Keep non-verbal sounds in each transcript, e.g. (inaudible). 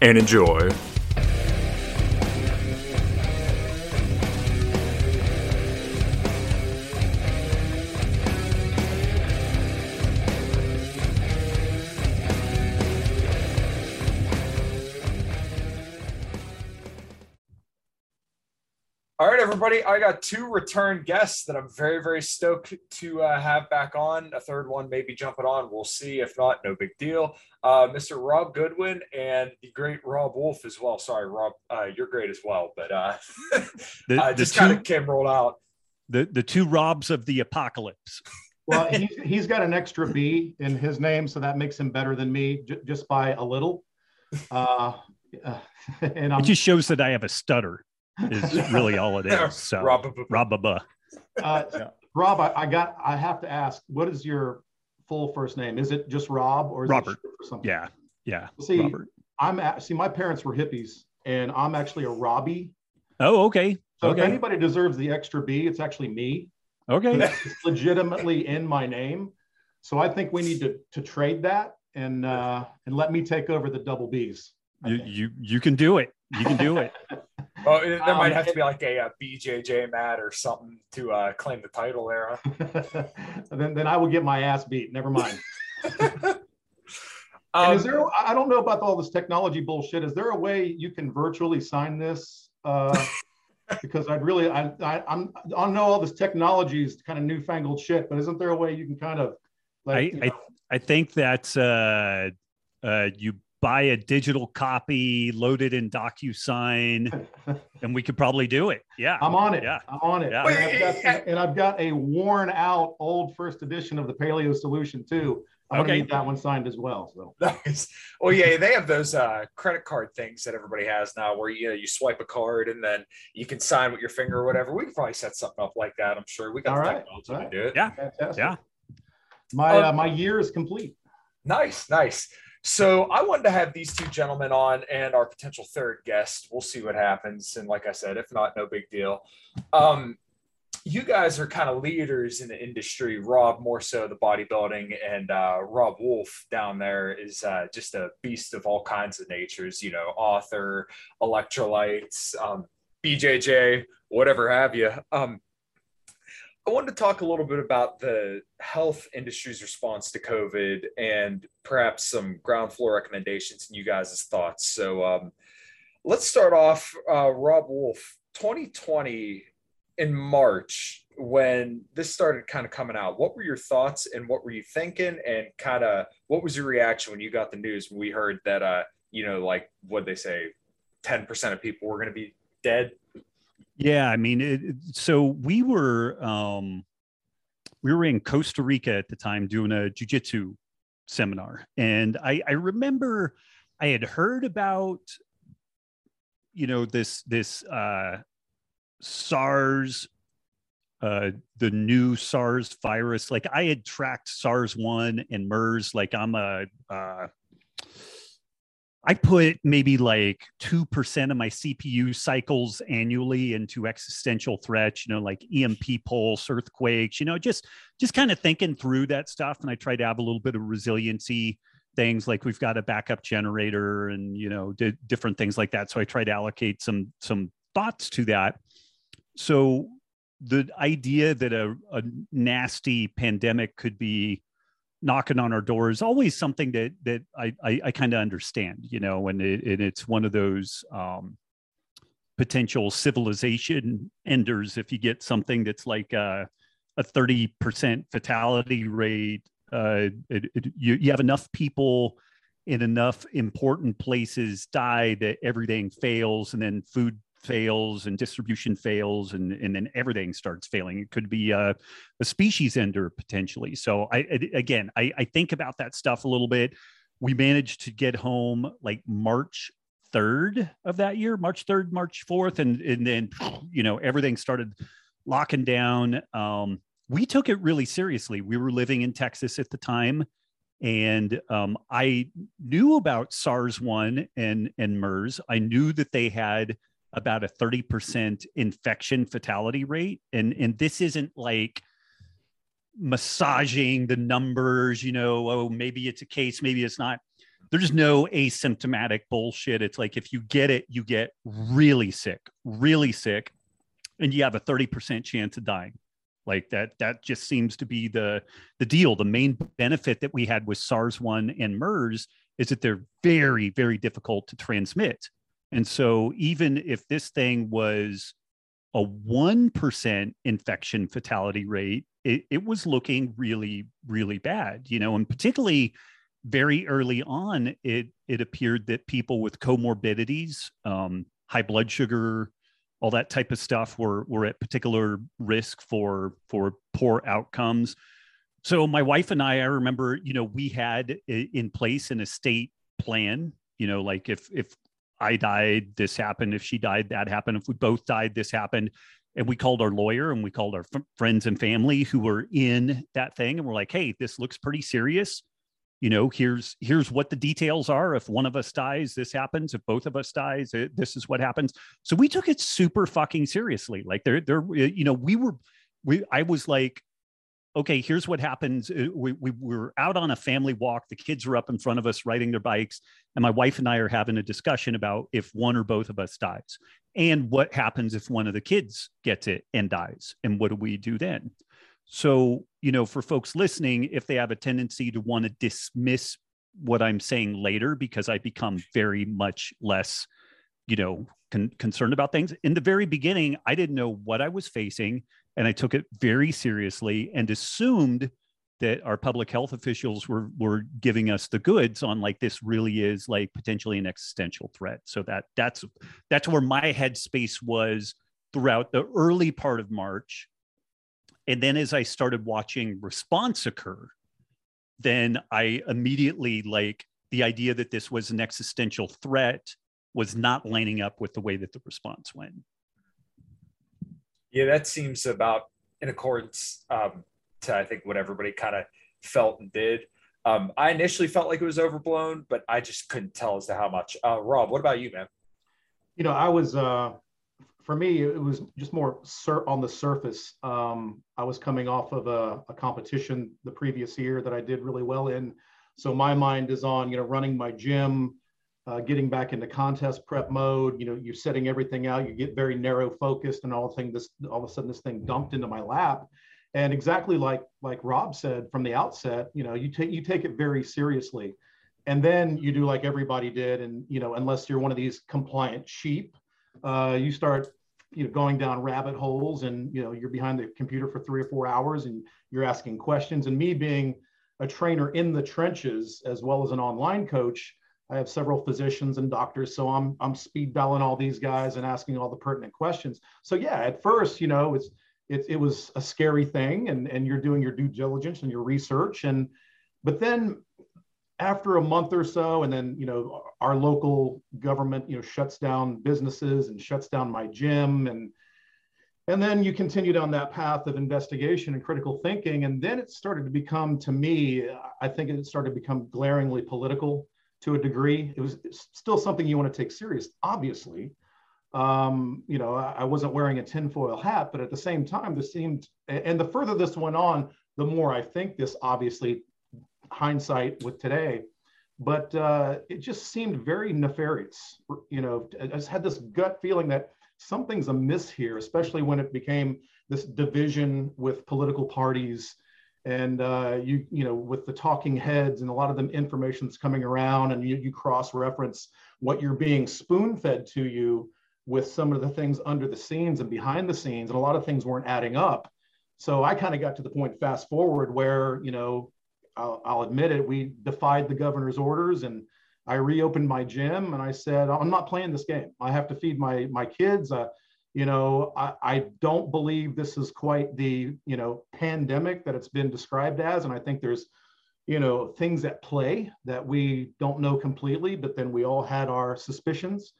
and enjoy. All right, everybody. I got two return guests that I'm very, very stoked to uh, have back on. A third one maybe jumping on. We'll see. If not, no big deal. Uh, Mr. Rob Goodwin and the great Robb Wolf as well. Sorry, Rob, uh, you're great as well, but uh, (laughs) The- uh, just kind of came rolled out. the the two Robs of the apocalypse. (laughs) Well, he, he's got an extra B in his name, so that makes him better than me j- just by a little. Uh, (laughs) uh, and I'm It just shows that I have a stutter. Is really all it (laughs) is. So Rob, Rob, uh, Yeah. Rob. I, I got. I have to ask. What is your full first name? Is it just Rob or is Robert. it short something? yeah, yeah. See, Robert. I'm at, see. My parents were hippies, and I'm actually a Robbie. Oh, okay, So if anybody deserves the extra B, it's actually me. okay. It's legitimately in my name. So I think we need to to trade that and uh, and let me take over the double Bs. I You think. you you can do it. You can do it. (laughs) oh, there might Um, have to be like a, uh BJJ mat or something to uh, claim the title there. Huh? (laughs) then, then I will get my ass beat. Never mind. (laughs) Um, is there? I don't know about all this technology bullshit. Is there a way you can virtually sign this? Uh, (laughs) because I'd really, I, I, I'm, I know all this technology is kind of newfangled shit, but isn't there a way you can kind of, like, I- you know, I think that uh, uh, you buy a digital copy, load it in DocuSign, and we could probably do it. Yeah. I'm on it. Yeah. I'm on it. Yeah. And, I've got, and I've got a worn out old first edition of the Paleo Solution too. I'm Okay. gonna need that one signed as well. So (laughs) Nice. Well, yeah, they have those uh, credit card things that everybody has now, where you know you swipe a card and then you can sign with your finger or whatever. We could probably set something up like that. I'm sure we got All the right. technology All to right. do it. Yeah. fantastic. Yeah. My Um, uh, my year is complete. Nice, nice. So I wanted to have these two gentlemen on and our potential third guest. We'll see what happens. And like I said, if not, no big deal. Um, you guys are kind of leaders in the industry. Rob more so the bodybuilding, and uh, Robb Wolf down there is uh, just a beast of all kinds of natures. You know, author, electrolytes, um, BJJ, whatever have you. Um, I wanted to talk a little bit about the health industry's response to COVID and perhaps some ground floor recommendations and you guys' thoughts. So um, let's start off, uh, Robb Wolf, 2020 in March, when this started kind of coming out, what were your thoughts and what were you thinking? And kind of what was your reaction when you got the news when we heard that, uh, you know, like what they say, 10% of people were going to be dead? Yeah, I mean, it, so we were um, we were in Costa Rica at the time doing a jujitsu seminar, and I, I remember I had heard about you know this this uh, SARS, uh, the new SARS virus. Like I had tracked SARS one and MERS. Like I'm a uh, I put maybe like 2% of my CPU cycles annually into existential threats, you know, like EMP pulse, earthquakes, you know, just just kind of thinking through that stuff. And I try to have a little bit of resiliency things like we've got a backup generator and, you know, di- different things like that. So I try to allocate some some thoughts to that. So the idea that a, a nasty pandemic could be knocking on our door is always something that that I I, I kind of understand, you know, and, it, and it's one of those um, potential civilization enders if you get something that's like a, a 30% fatality rate. Uh, it, it, you, you have enough people in enough important places die that everything fails and then food fails and distribution fails and, and then everything starts failing. It could be a, a species ender potentially. So I, again, I, I think about that stuff a little bit. We managed to get home like March 3rd of that year, March 3rd, March 4th. And, and then, you know, everything started locking down. Um, we took it really seriously. We were living in Texas at the time and um, I knew about SARS one and and MERS. I knew that they had about a 30% infection fatality rate. And, and this isn't like massaging the numbers, you know, oh, maybe it's a case, maybe it's not. There's no asymptomatic bullshit. It's like if you get it, you get really sick, really sick, and you have a 30% chance of dying. Like that, that just seems to be the the deal. The main benefit that we had with SARS-1 and MERS is that they're very, very difficult to transmit. And so even if this thing was a 1% infection fatality rate, it, it was looking really, really bad, you know, and particularly very early on, it, it appeared that people with comorbidities, um, high blood sugar, all that type of stuff were, were at particular risk for, for poor outcomes. So my wife and I, I remember, you know, we had in place an estate plan, you know, like if, if I died, this happened. If she died, that happened. If we both died, this happened. And we called our lawyer and we called our f- friends and family who were in that thing. And we're like, hey, this looks pretty serious. You know, here's here's what the details are. If one of us dies, this happens. If both of us dies, it, this is what happens. So we took it super fucking seriously. Like there, there, you know, we were, we, I was like, okay, here's what happens. Uh, we, we were out on a family walk. The kids are up in front of us riding their bikes. And my wife and I are having a discussion about if one or both of us dies and what happens if one of the kids gets it and dies. And what do we do then? So, you know, for folks listening, if they have a tendency to want to dismiss what I'm saying later because I become very much less, you know, con- concerned about things. In the very beginning, I didn't know what I was facing and I took it very seriously and assumed that our public health officials were were giving us the goods on like this really is like potentially an existential threat. So that that's that's where my headspace was throughout the early part of March. And then as I started watching response occur, then I immediately like the idea that this was an existential threat was not lining up with the way that the response went. Yeah, that seems about in accordance um, to I think what everybody kind of felt and did. Um, I initially felt like it was overblown, but I just couldn't tell as to how much. Uh, Rob, what about you, man? You know, I was uh, for me, it was just more sur- on the surface. Um, I was coming off of a, a, competition the previous year that I did really well in, so my mind is on you know running my gym, uh, getting back into contest prep mode. You know, you're setting everything out. You get very narrow focused, and all of thing this all of a sudden this thing dumped into my lap. And exactly like like Rob said from the outset, you know, you take you take it very seriously, and then you do like everybody did, and you know, unless you're one of these compliant sheep, uh, you start you know going down rabbit holes, and you know you're behind the computer for three or four hours, and you're asking questions. And me being a trainer in the trenches as well as an online coach I have several physicians and doctors, so I'm I'm speed dialing all these guys and asking all the pertinent questions. So yeah, at first, you know, it's it, it was a scary thing, and and you're doing your due diligence and your research, and but then after a month or so, and then you know our local government you know shuts down businesses and shuts down my gym and and then you continue down that path of investigation and critical thinking and then it started to become to me i think it started to become glaringly political to a degree. It was still something you want to take serious, obviously. Um, you know, I, I, wasn't wearing a tinfoil hat, but at the same time, this seemed, and the further this went on, the more I think this obviously hindsight with today, but uh, it just seemed very nefarious. You know, I just had this gut feeling that something's amiss here, especially when it became this division with political parties and uh, you you know with the talking heads and a lot of them information's coming around and you, you cross reference what you're being spoon fed to you with some of the things under the scenes and behind the scenes and a lot of things weren't adding up. So i kind of got to the point fast forward where you know I'll, I'll admit it we defied the governor's orders and i reopened my gym and i said i'm not playing this game. I have to feed my my kids. Uh, you know I, I, don't believe this is quite the you know pandemic that it's been described as. And i think there's you know things at play that we don't know completely but then we all had our suspicions.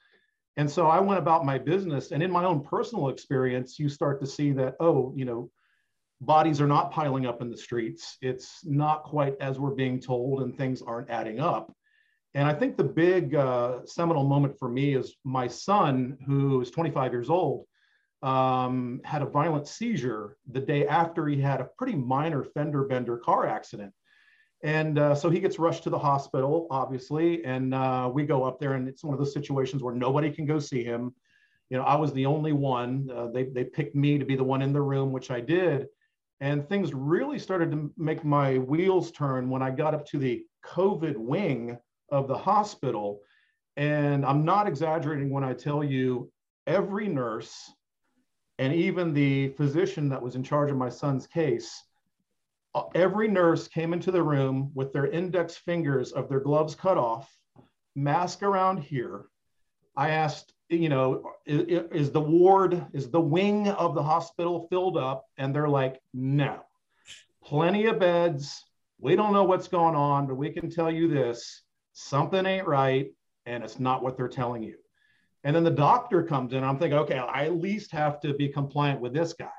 And so i went about my business and in my own personal experience you start to see that oh you know bodies are not piling up in the streets. It's not quite as we're being told and things aren't adding up and I think the big uh, seminal moment for me is my son, who is 25 years old, um, had a violent seizure the day after he had a pretty minor fender bender car accident. And uh, so he gets rushed to the hospital, obviously, and uh, we go up there, and it's one of those situations where nobody can go see him. You know, I was the only one. Uh, they they picked me to be the one in the room, which I did, and things really started to make my wheels turn when I got up to the COVID wing of the hospital. And I'm not exaggerating when I tell you every nurse and even the physician that was in charge of my son's case, uh, every nurse came into the room with their index fingers of their gloves cut off, mask around here. I asked, you know, is, is the ward, is the wing of the hospital filled up? And they're like, no, plenty of beds. We don't know what's going on, but we can tell you this something ain't right and it's not what they're telling you. And then the doctor comes in. I'm thinking, okay, I at least have to be compliant with this guy.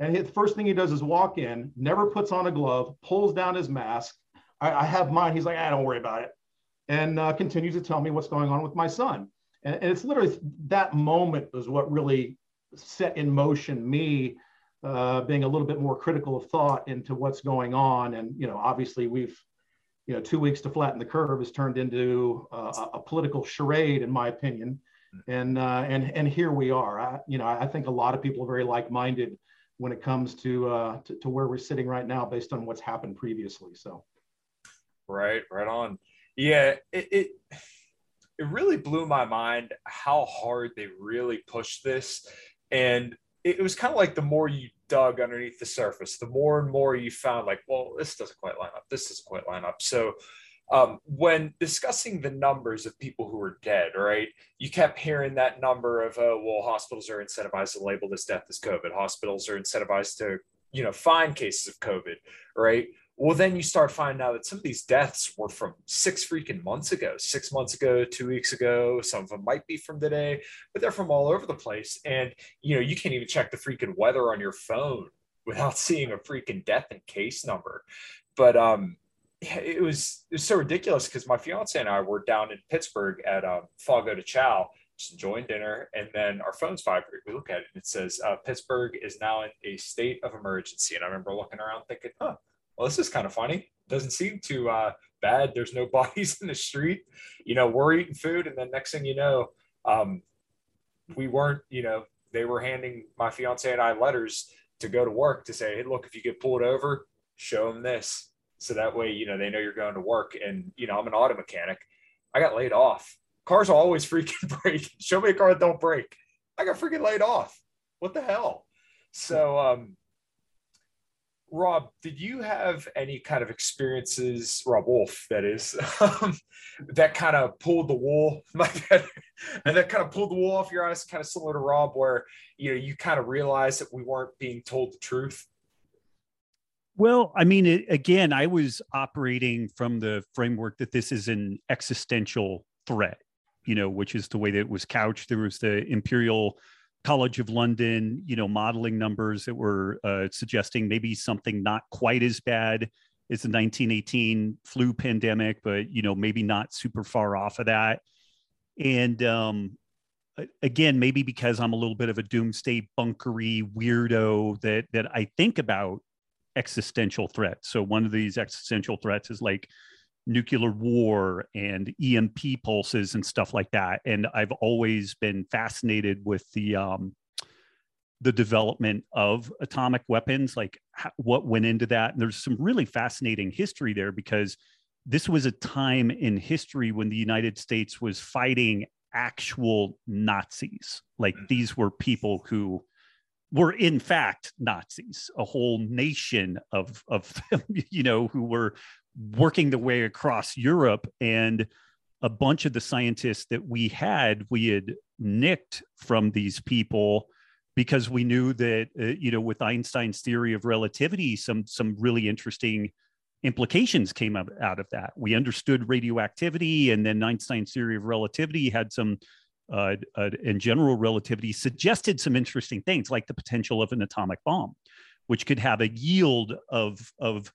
And the first thing he does is walk in, never puts on a glove, pulls down his mask. I, I have mine. He's like, I ah, don't worry about it. And uh, continues to tell me what's going on with my son. And, and it's literally that moment was what really set in motion me uh, being a little bit more critical of thought into what's going on. And, you know, obviously we've you know, two weeks to flatten the curve has turned into uh, a political charade, in my opinion. And uh, and and here we are. I, you know, I think a lot of people are very like-minded when it comes to, uh, to, to where we're sitting right now, based on what's happened previously. So, right, right on. Yeah, it, it it really blew my mind how hard they really pushed this, and it was kind of like the more you dug underneath the surface, the more and more you found like, well, this doesn't quite line up. This doesn't quite line up. So um, when discussing the numbers of people who are dead, right, you kept hearing that number of, oh, well, hospitals are incentivized to label this death as COVID. Hospitals are incentivized to, you know, find cases of COVID, right? Well, then you start finding out that some of these deaths were from six freaking months ago, six months ago, two weeks ago. Some of them might be from today, but they're from all over the place. And, you know, you can't even check the freaking weather on your phone (laughs) without seeing a freaking death and case number. But, um, it was it was so ridiculous because my fiance and I were down in Pittsburgh at um, Fogo de Chao, just enjoying dinner, and then our phones vibrate. We look at it and it says uh, Pittsburgh is now in a state of emergency. And I remember looking around thinking, "Huh, well, this is kind of funny. Doesn't seem too uh, bad. There's no (laughs) bodies in the street. You know, we're eating food, and then next thing you know, um, we weren't. You know, they were handing my fiance and I letters to go to work to say, "Hey, look, if you get pulled over, show them this." So that way, you know, they know you're going to work. And you know, I'm an auto mechanic. I got laid off. Cars always (laughs) freaking break. Show me a car that don't break. I got freaking laid off. What the hell? So, um, Rob, did you have any kind of experiences, Robb Wolf, that is, (laughs) um, that kind of pulled the wool, (laughs) and that kind of pulled the wool off your eyes, kind of similar to Rob, where you know you kind of realized that we weren't being told the truth? Well, I mean, it, again, I was operating from the framework that this is an existential threat, you know, which is the way that it was couched. There was the Imperial College of London, you know, modeling numbers that were uh, suggesting maybe something not quite as bad as the 1918 flu pandemic, but you know, maybe not super far off of that. And um, again, maybe because I'm a little bit of a doomsday bunkery weirdo that that I think about existential threats. So one of these existential threats is like nuclear war and EMP pulses and stuff like that. And I've always been fascinated with the um, the development of atomic weapons, like how, what went into that. And there's some really fascinating history there because this was a time in history when the United States was fighting actual Nazis. Like mm. these were people who were in fact Nazis, a whole nation of of (laughs) them, you know, who were working the way across Europe and a bunch of the scientists that we had, we had nicked from these people because we knew that uh, you know with Einstein's theory of relativity, some some really interesting implications came out, out of that. We understood radioactivity, and then Einstein's theory of relativity had some, uh, uh, in general relativity, suggested some interesting things like the potential of an atomic bomb, which could have a yield of, of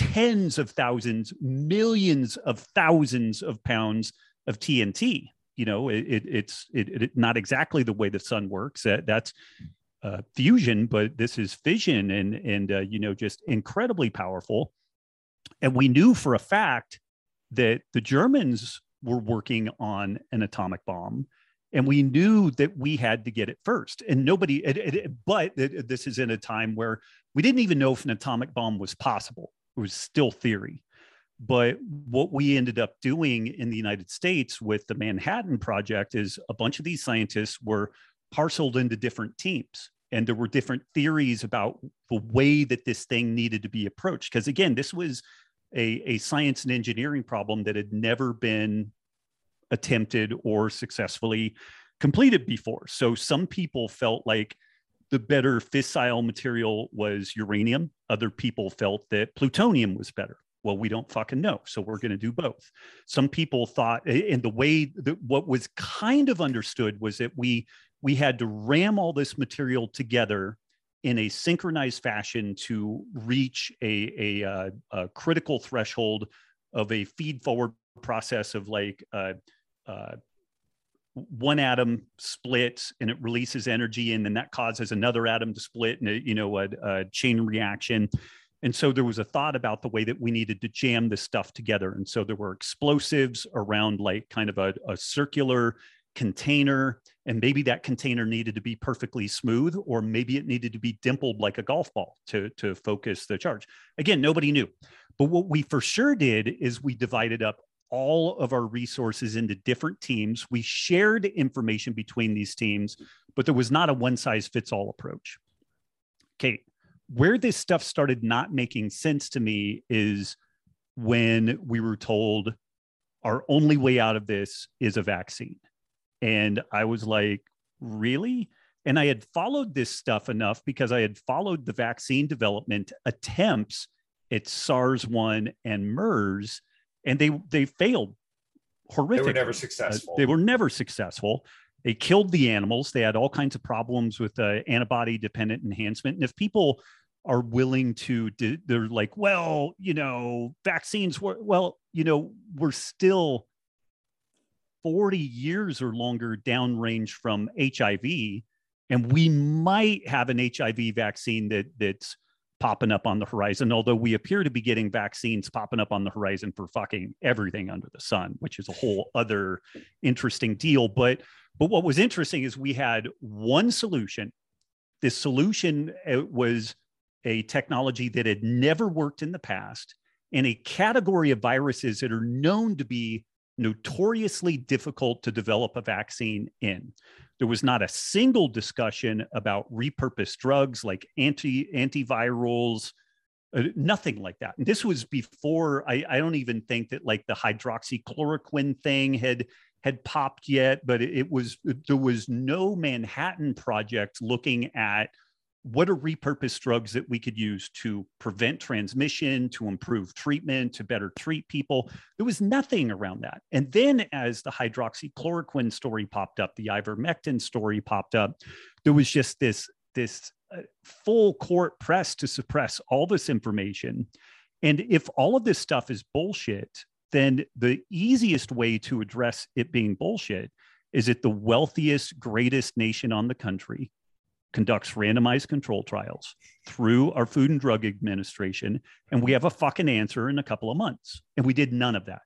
tens of thousands, millions of thousands of pounds of TNT. You know, it, it, it's it, not exactly the way the sun works. That, that's uh, fusion, but this is fission, and and uh, you know, just incredibly powerful. And we knew for a fact that the Germans were working on an atomic bomb. And we knew that we had to get it first. And nobody, it, it, but this is in a time where we didn't even know if an atomic bomb was possible. It was still theory. But what we ended up doing in the United States with the Manhattan Project is a bunch of these scientists were parceled into different teams. And there were different theories about the way that this thing needed to be approached. Because again this was a, a science and engineering problem that had never been attempted or successfully completed before. So some people felt like the better fissile material was uranium. Other people felt that plutonium was better. Well we don't fucking know so we're going to do both. Some people thought and the way that what was kind of understood was that we we had to ram all this material together in a synchronized fashion to reach a, a, uh, a critical threshold of a feed forward process of like uh, uh, one atom splits and it releases energy and then that causes another atom to split and a, you know a, a, chain reaction. And so there was a thought about the way that we needed to jam this stuff together. And so there were explosives around like kind of a, a circular container and maybe that container needed to be perfectly smooth or maybe it needed to be dimpled like a golf ball to, to focus the charge. Again nobody knew. But what we for sure did is we divided up all of our resources into different teams. We shared information between these teams but there was not a one size fits all approach. Okay where this stuff started not making sense to me is when we were told our only way out of this is a vaccine. And I was like, really? And I had followed this stuff enough because I had followed the vaccine development attempts at SARS 1 and MERS, and they, they failed horrific. They were never successful. Uh, they were never successful. They killed the animals. They had all kinds of problems with uh, antibody dependent enhancement. And if people are willing to, they're like, well, you know, vaccines were, well, you know, we're still 40 years or longer downrange from HIV. And we might have an HIV vaccine that that's popping up on the horizon, although we appear to be getting vaccines popping up on the horizon for fucking everything under the sun, which is a whole other interesting deal. But but what was interesting is we had one solution. This solution uh, was a technology that had never worked in the past in a category of viruses that are known to be notoriously difficult to develop a vaccine in. There was not a single discussion about repurposed drugs like anti antivirals, uh, nothing like that. And this was before I, I don't even think that like the hydroxychloroquine thing had had popped yet, but it, it was there was no Manhattan project looking at what are repurposed drugs that we could use to prevent transmission, to improve treatment, to better treat people? There was nothing around that. And then as the hydroxychloroquine story popped up, the ivermectin story popped up, there was just this, this uh, full court press to suppress all this information. And if all of this stuff is bullshit, then the easiest way to address it being bullshit is that the wealthiest, greatest nation on the country conducts randomized control trials through our Food and Drug Administration, and we have a fucking answer in a couple of months. And we did none of that.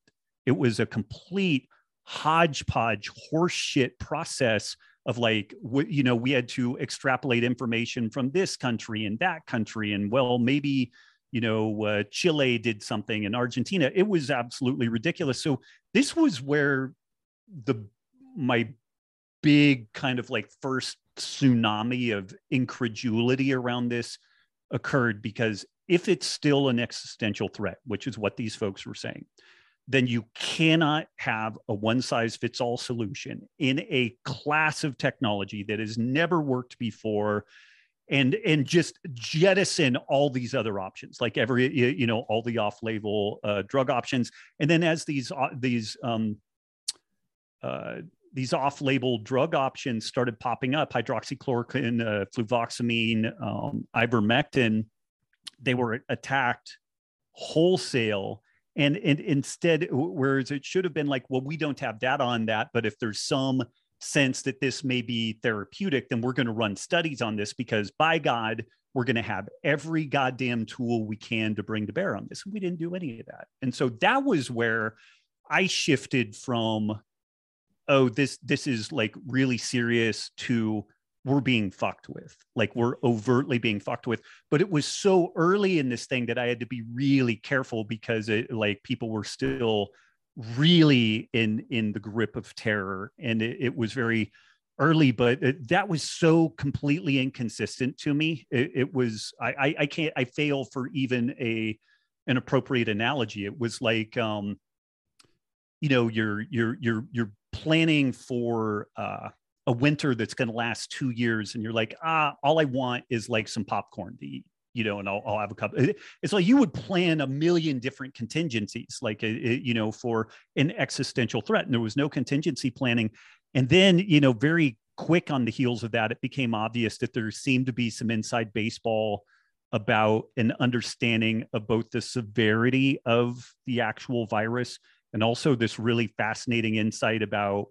It was a complete hodgepodge horseshit process of like you know we had to extrapolate information from this country and that country and well maybe you know uh, chile did something in argentina it was absolutely ridiculous so this was where the my big kind of like first tsunami of incredulity around this occurred because if it's still an existential threat which is what these folks were saying then you cannot have a one size fits all solution in a class of technology that has never worked before and and just jettison all these other options like every you know all the off label uh, drug options. And then as these uh, these um uh, these off-label drug options started popping up hydroxychloroquine uh, fluvoxamine um, ivermectin. They were attacked wholesale. And, and instead whereas it should have been like well we don't have data on that but if there's some sense that this may be therapeutic then we're going to run studies on this because by god we're going to have every goddamn tool we can to bring to bear on this. And we didn't do any of that. And so that was where i shifted from oh this this is like really serious to we're being fucked with. Like we're overtly being fucked with. But it was so early in this thing that i had to be really careful because it like people were still really in in the grip of terror. And it, it was very early but it, that was so completely inconsistent to me. It, it was I, I i can't i fail for even a an appropriate analogy. It was like um you know you're you're you're you're planning for uh a winter that's going to last two years and you're like ah all i want is like some popcorn to eat you know and i'll, I'll have a cup. It's like you would plan a million different contingencies like a, uh, a, uh, you know for an existential threat and there was no contingency planning. And then you know very quick on the heels of that it became obvious that there seemed to be some inside baseball about an understanding of both the severity of the actual virus and also this really fascinating insight about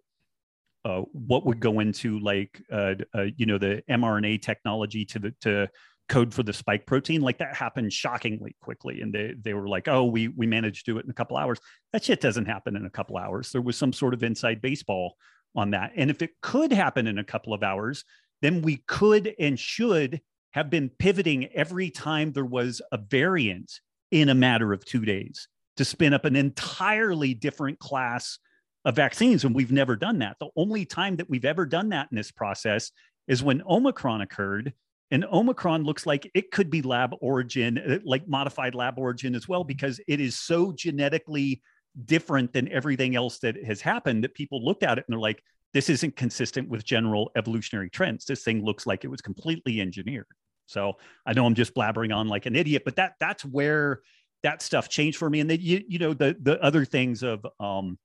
uh, what would go into like uh, uh, you know the mRNA technology to the to code for the spike protein. Like that happened shockingly quickly and they they were like oh we we managed to do it in a couple hours. That shit doesn't happen in a couple hours. There was some sort of inside baseball on that. And if it could happen in a couple of hours then we could and should have been pivoting every time there was a variant in a matter of 2 days to spin up an entirely different class of vaccines. And we've never done that. The only time that we've ever done that in this process is when Omicron occurred. And Omicron looks like it could be lab origin, uh, like modified lab origin as well, because it is so genetically different than everything else that has happened that people looked at it and they're like, this isn't consistent with general evolutionary trends. This thing looks like it was completely engineered. So I know I'm just blabbering on like an idiot, but that that's where that stuff changed for me. And then you you know the the other things of um,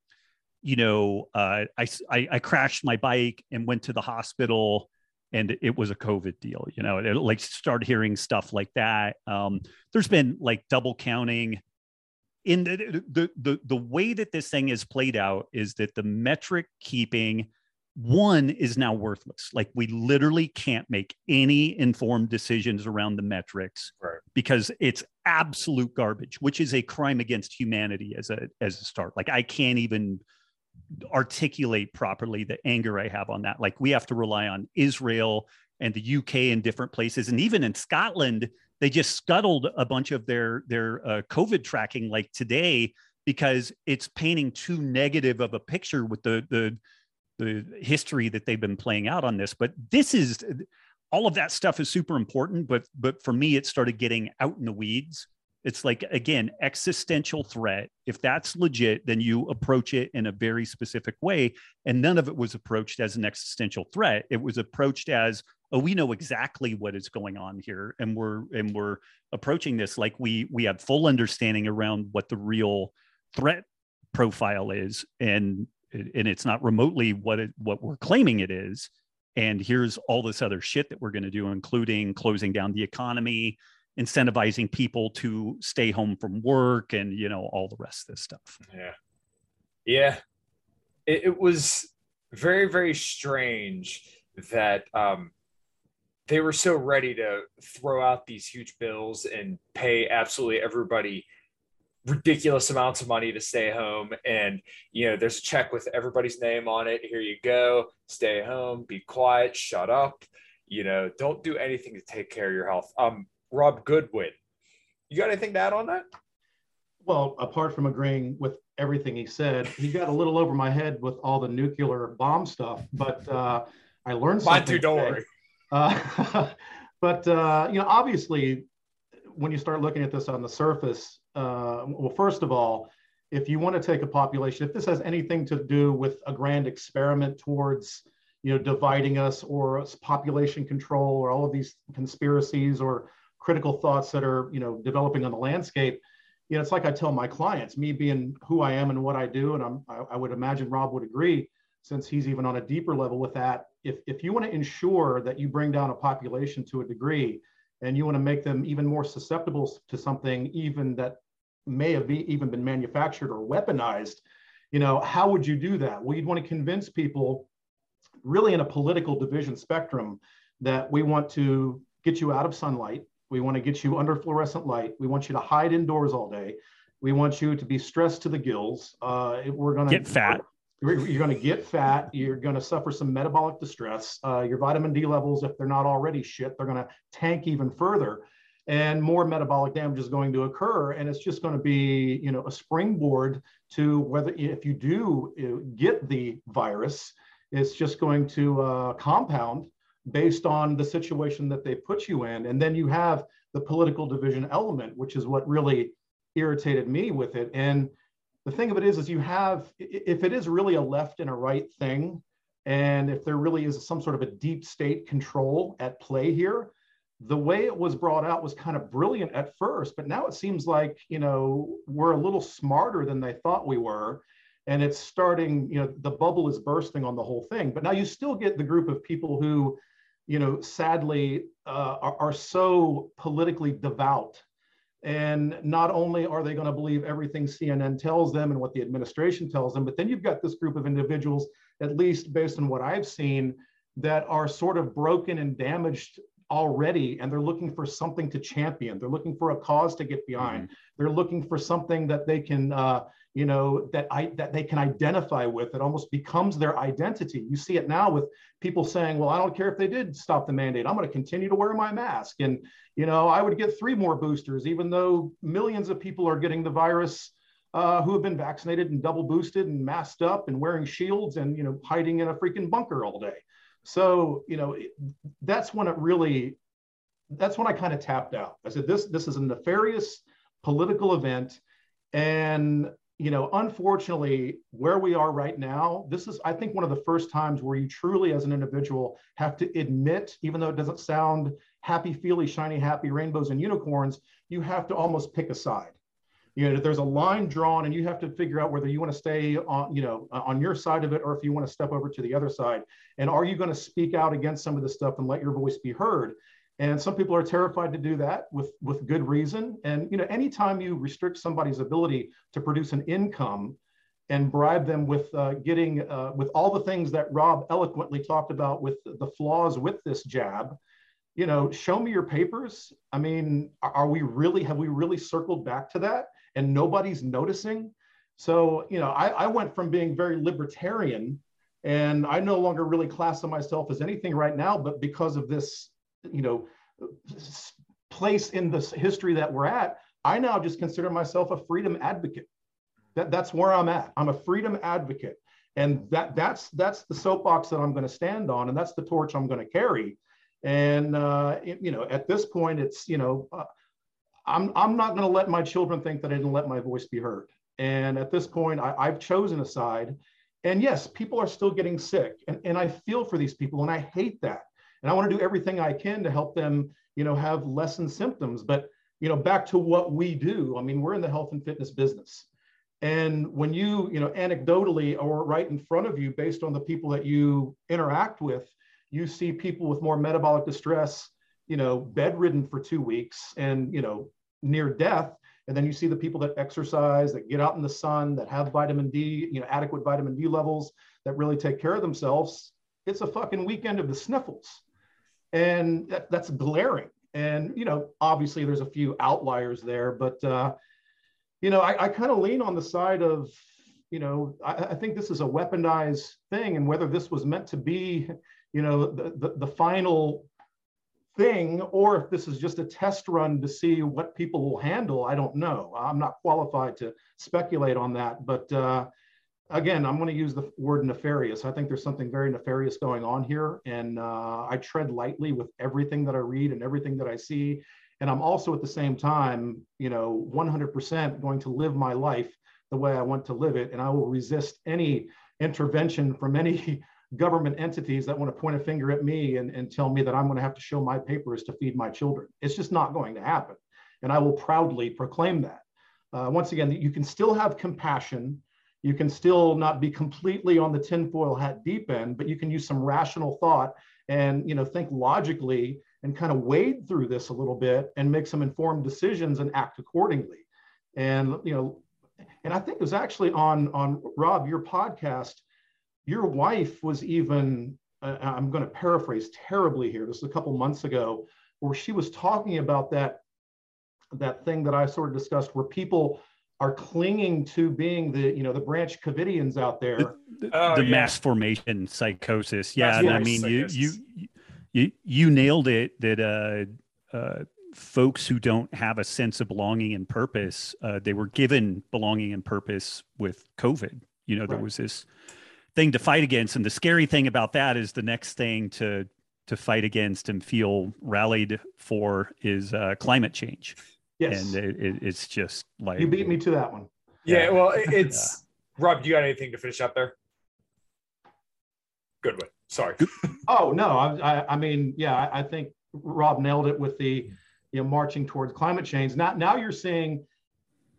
you know, uh, I, I, I crashed my bike and went to the hospital, and it was a COVID deal. You know, it, like start hearing stuff like that. Um, there's been like double counting. In the, the the the way that this thing is played out is that the metric keeping one is now worthless. Like we literally can't make any informed decisions around the metrics. Because it's absolute garbage, which is a crime against humanity as a as a start. Like I can't even articulate properly the anger I have on that. Like we have to rely on Israel and the UK and different places, and even in Scotland, they just scuttled a bunch of their their uh, COVID tracking like today because it's painting too negative of a picture with the the the history that they've been playing out on this. But this is all of that stuff is super important. But but for me, it started getting out in the weeds it's like, again, existential threat. If that's legit, then you approach it in a very specific way. And none of it was approached as an existential threat. It was approached as, oh, we know exactly what is going on here. And we're and we're approaching this like we we have full understanding around what the real threat profile is. And and it's not remotely what it what we're claiming it is. And here's all this other shit that we're going to do, including closing down the economy, incentivizing people to stay home from work and you know all the rest of this stuff. Yeah. Yeah. It, it was very very strange that um they were so ready to throw out these huge bills and pay absolutely everybody ridiculous amounts of money to stay home. And you know there's a check with everybody's name on it. Here you go. Stay home. Be quiet. Shut up. You know don't do anything to take care of your health. Um rob goodwin you got anything to add on that? Well apart from agreeing with everything he said he got a little over my head with all the nuclear bomb stuff but uh i learned something mine too don't today. worry. (laughs) Uh, (laughs) but uh you know obviously when you start looking at this on the surface uh, well, first of all, if you want to take a population, if this has anything to do with a grand experiment towards, you know, dividing us or population control or all of these conspiracies or critical thoughts that are, you know, developing on the landscape, you know, it's like I tell my clients, me being who I am and what I do, and I'm, I, I would imagine Rob would agree, since he's even on a deeper level with that. If, if you want to ensure that you bring down a population to a degree, and you want to make them even more susceptible to something even that may have be, even been manufactured or weaponized you know how would you do that? Well you'd want to convince people really in a political division spectrum that we want to get you out of sunlight we want to get you under fluorescent light we want you to hide indoors all day we want you to be stressed to the gills uh, we're going to get fat you're going to get fat. You're going to suffer some metabolic distress. Uh, your vitamin D levels, if they're not already shit, they're going to tank even further, and more metabolic damage is going to occur. And it's just going to be, you know, a springboard to whether if you do get the virus, it's just going to uh, compound based on the situation that they put you in. And then you have the political division element, which is what really irritated me with it. And the thing of it is, is you have, if it is really a left and a right thing, and if there really is some sort of a deep state control at play here, the way it was brought out was kind of brilliant at first, but now it seems like, you know, we're a little smarter than they thought we were. And it's starting, you know, the bubble is bursting on the whole thing. But now you still get the group of people who, you know, sadly uh, are, are so politically devout and not only are they going to believe everything CNN tells them and what the administration tells them, but then you've got this group of individuals, at least based on what I've seen, that are sort of broken and damaged already and they're looking for something to champion they're looking for a cause to get behind mm-hmm. they're looking for something that they can uh, you know that i that they can identify with it almost becomes their identity you see it now with people saying well i don't care if they did stop the mandate i'm going to continue to wear my mask and you know i would get three more boosters even though millions of people are getting the virus uh, who have been vaccinated and double boosted and masked up and wearing shields and you know hiding in a freaking bunker all day so, you know, that's when it really, that's when I kind of tapped out. I said, this, this is a nefarious political event. And, you know, unfortunately, where we are right now, this is, I think, one of the first times where you truly, as an individual, have to admit, even though it doesn't sound happy, feely, shiny, happy rainbows and unicorns, you have to almost pick a side. You know there's a line drawn and you have to figure out whether you want to stay on you know on your side of it or if you want to step over to the other side. And are you going to speak out against some of this stuff and let your voice be heard and some people are terrified to do that with with good reason. And you know anytime you restrict somebody's ability to produce an income and bribe them with uh, getting uh, with all the things that rob eloquently talked about with the flaws with this jab you know show me your papers. I mean are we really have we really circled back to that? And nobody's noticing. So, you know, I, I went from being very libertarian and I no longer really class myself as anything right now, but because of this, you know, place in this history that we're at, I now just consider myself a freedom advocate. That, that's where I'm at. I'm a freedom advocate. And that that's that's the soapbox that I'm going to stand on, and that's the torch I'm going to carry. And uh, it, you know, at this point, it's you know, uh, I'm, I'm not going to let my children think that I didn't let my voice be heard. And at this point, I, have chosen a side. And yes, people are still getting sick. And, and I feel for these people and I hate that. And I want to do everything I can to help them, you know, have lessened symptoms. But, you know, back to what we do, I mean, we're in the health and fitness business. And when you, you know, anecdotally or right in front of you, based on the people that you interact with, you see people with more metabolic distress, you know, bedridden for two weeks and, you know, near death and then you see the people that exercise that get out in the sun that have vitamin d you know adequate vitamin d levels that really take care of themselves it's a fucking weekend of the sniffles and that, that's glaring and you know obviously there's a few outliers there but uh, you know, I, I kind of lean on the side of, you know, I, I, think this is a weaponized thing, and whether this was meant to be, you know, the, the, the final thing, or if this is just a test run to see what people will handle, I don't know. I'm not qualified to speculate on that, but uh, again, I'm going to use the word nefarious. I think there's something very nefarious going on here, and uh, I tread lightly with everything that I read and everything that I see. And I'm also at the same time, you know, 100% going to live my life the way I want to live it, and I will resist any intervention from any (laughs) government entities that want to point a finger at me and, and tell me that I'm going to have to show my papers to feed my children. It's just not going to happen. And I will proudly proclaim that. Uh, once again, you can still have compassion you can still not be completely on the tinfoil hat deep end, but you can use some rational thought and you know think logically and kind of wade through this a little bit and make some informed decisions and act accordingly. And you know, and I think it was actually on on Rob your podcast. Your wife was even uh, I'm going to paraphrase terribly here. This is a couple months ago, where she was talking about that that thing that I sort of discussed, where people are clinging to being the you know the branch Covidians out there. The, the, oh, the yeah. mass formation psychosis. Yeah, I mean you, you you you nailed it. That uh, uh, folks who don't have a sense of belonging and purpose, uh, they were given belonging and purpose with COVID. You know, there right. was this thing to fight against, and the scary thing about that is the next thing to to fight against and feel rallied for is uh, climate change. Yes. And it, it, it's just like you beat me to that one. Yeah. yeah well, (laughs) it's yeah. Rob. Do you got anything to finish up there? Good one. Sorry. (laughs) oh no, I, I, mean, yeah, I, I think Rob nailed it with the you know marching towards climate change. Now, now you're seeing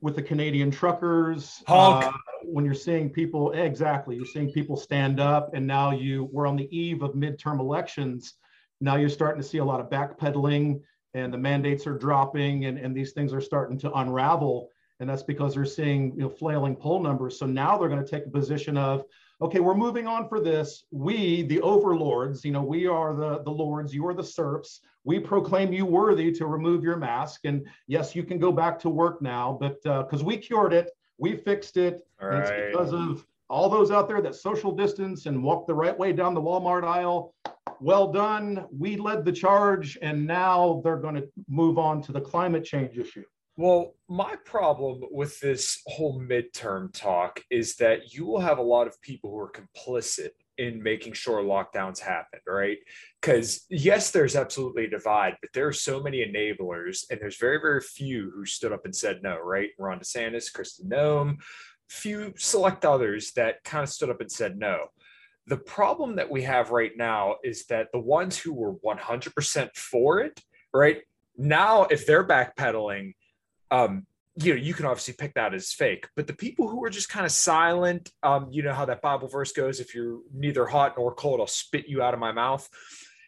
with the Canadian truckers, uh, when you're seeing people exactly, you're seeing people stand up, and now you we're on the eve of midterm elections. Now you're starting to see a lot of backpedaling and the mandates are dropping and, and these things are starting to unravel. And that's because they're seeing you know flailing poll numbers. So now they're going to take a position of okay we're moving on for this. We the overlords you know we are the the lords you are the serfs. We proclaim you worthy to remove your mask. And yes you can go back to work now but because uh, we cured it we fixed it. Right. it's because of all those out there that social distance and walk the right way down the walmart aisle well done. We led the charge, and now they're going to move on to the climate change issue. Well, my problem with this whole midterm talk is that you will have a lot of people who are complicit in making sure lockdowns happen, right? Because yes, there's absolutely a divide, but there are so many enablers, and there's very, very few who stood up and said no, right? Ron DeSantis, Kristi Noem, few select others that kind of stood up and said no. The problem that we have right now is that the ones who were 100% for it, right now, if they're backpedaling, um, you know, you can obviously pick that as fake. But the people who are just kind of silent, um, you know how that Bible verse goes: "If you're neither hot nor cold, I'll spit you out of my mouth."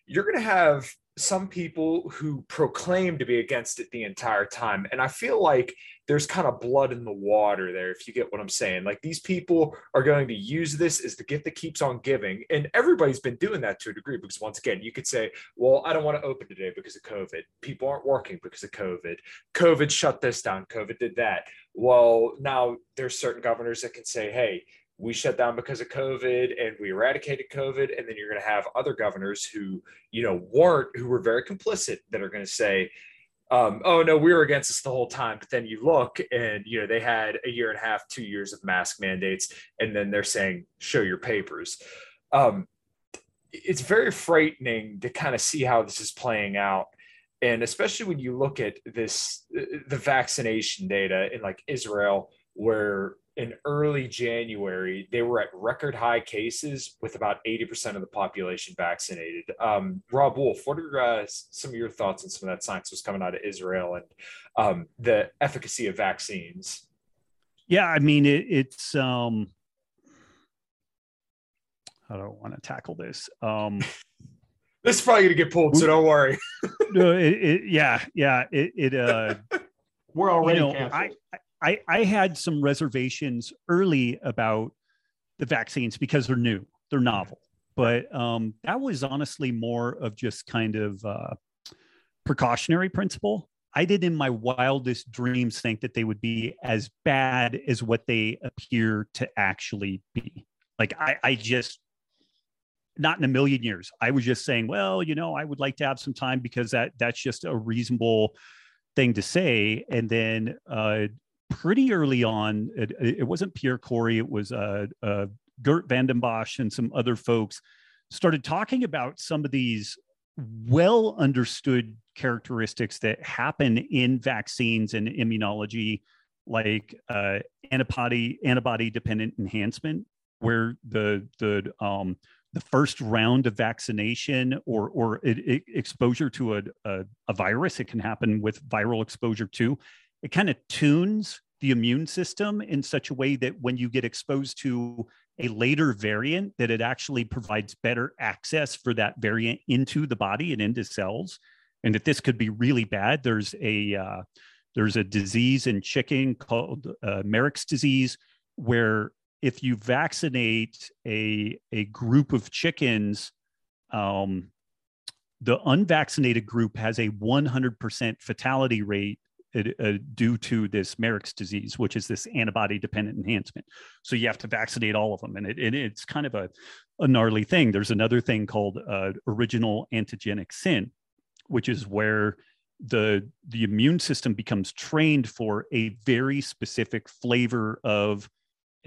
You're going to have some people who proclaim to be against it the entire time. And I feel like there's kind of blood in the water there, if you get what I'm saying. Like these people are going to use this as the gift that keeps on giving. And everybody's been doing that to a degree because, once again, you could say, well, I don't want to open today because of COVID. People aren't working because of COVID. COVID shut this down. COVID did that. Well, now there's certain governors that can say, hey, we shut down because of COVID and we eradicated COVID. And then you're going to have other governors who, you know, weren't, who were very complicit that are going to say, um, oh no, we were against this the whole time. But then you look and, you know, they had a year and a half, two years of mask mandates. And then they're saying, show your papers. Um, it's very frightening to kind of see how this is playing out. And especially when you look at this, the vaccination data in like Israel, where in early January, they were at record high cases with about 80% of the population vaccinated. Um, Robb Wolf, what are uh, some of your thoughts on some of that science was coming out of Israel and um, the efficacy of vaccines? Yeah, I mean, it, it's, um, how don't want to tackle this? Um, (laughs) this is probably going to get pulled, so don't worry. no, it, it, yeah, yeah, it, it uh, (laughs) we're already you know, canceled. I, I, I had some reservations early about the vaccines because they're new, they're novel. But um, that was honestly more of just kind of uh, precautionary principle. I did in my wildest dreams think that they would be as bad as what they appear to actually be. Like I, I just not in a million years. I was just saying, well, you know, I would like to have some time because that that's just a reasonable thing to say. And then uh, pretty early on, it, it wasn't Pierre Kory, it was uh, uh, Geert Vanden Bossche and some other folks started talking about some of these well understood characteristics that happen in vaccines and immunology like uh, antibody antibody dependent enhancement where the the um, the first round of vaccination or or it, it, exposure to a, a, a virus it can happen with viral exposure too it kind of tunes the immune system in such a way that when you get exposed to a later variant that it actually provides better access for that variant into the body and into cells. And that this could be really bad. There's a uh, there's a disease in chicken called uh, Marek's disease where if you vaccinate a a group of chickens um, the unvaccinated group has a 100% fatality rate uh, due to this Marek's disease, which is this antibody dependent enhancement. So you have to vaccinate all of them. And it, it, it's kind of a, a gnarly thing. There's another thing called uh, original antigenic sin, which is where the the immune system becomes trained for a very specific flavor of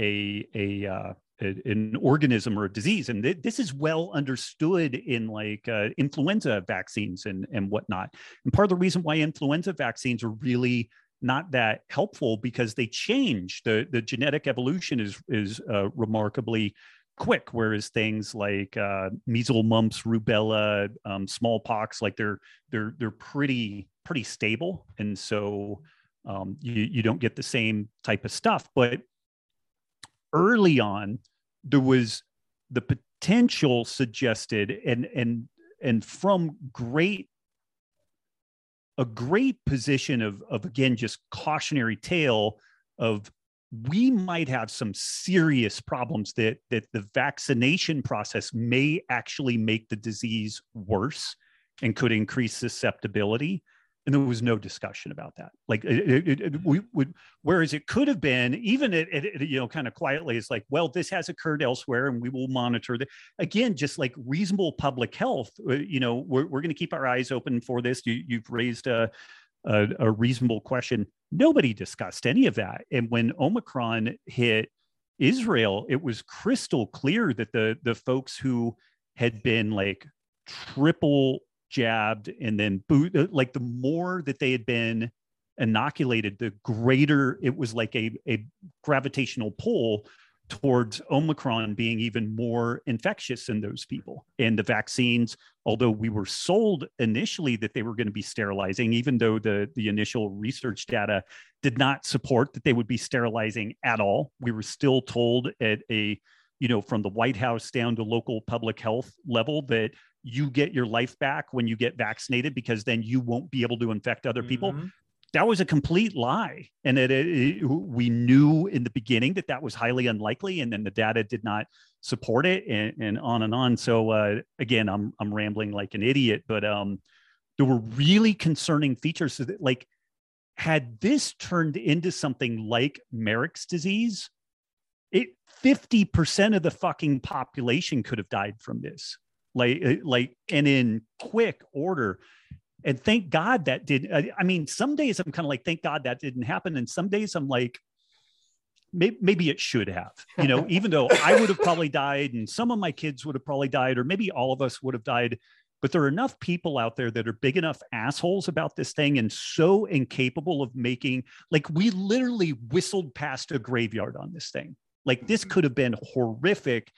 a a uh, an organism or a disease and th- this is well understood in like uh, influenza vaccines and and whatnot. And part of the reason why influenza vaccines are really not that helpful because they change. The the genetic evolution is is uh, remarkably quick whereas things like uh, measles mumps rubella um, smallpox like they're they're they're pretty pretty stable. And so um, you you don't get the same type of stuff. But early on there was the potential suggested and and and from great a great position of of again just cautionary tale of we might have some serious problems that that the vaccination process may actually make the disease worse and could increase susceptibility and there was no discussion about that. Like it, it, it, we would whereas it could have been even it, you know kind of quietly it's like well this has occurred elsewhere and we will monitor that again just like reasonable public health uh, you know we're, we're going to keep our eyes open for this. You, you've raised a, a, a reasonable question. Nobody discussed any of that. And when omicron hit israel it was crystal clear that the the folks who had been like triple jabbed and then boot like the more that they had been inoculated the greater it was like a, a gravitational pull towards omicron being even more infectious in those people. And the vaccines although we were sold initially that they were going to be sterilizing even though the the initial research data did not support that they would be sterilizing at all we were still told at a you know from the white house down to local public health level that you get your life back when you get vaccinated because then you won't be able to infect other people. Mm-hmm. That was a complete lie. And it, it, it, we knew in the beginning that that was highly unlikely. And then the data did not support it and, and on and on. So uh, again, I'm, I'm rambling like an idiot, but um, there were really concerning features that like, had this turned into something like Marek's disease, it 50% of the fucking population could have died from this like uh, like and in quick order. And thank god that did i mean some days i'm kind of like thank god that didn't happen. And some days i'm like maybe, maybe it should have you know even though i would have probably died and some of my kids would have probably died or maybe all of us would have died. But there are enough people out there that are big enough assholes about this thing and so incapable of making like we literally whistled past a graveyard on this thing. Like this could have been horrific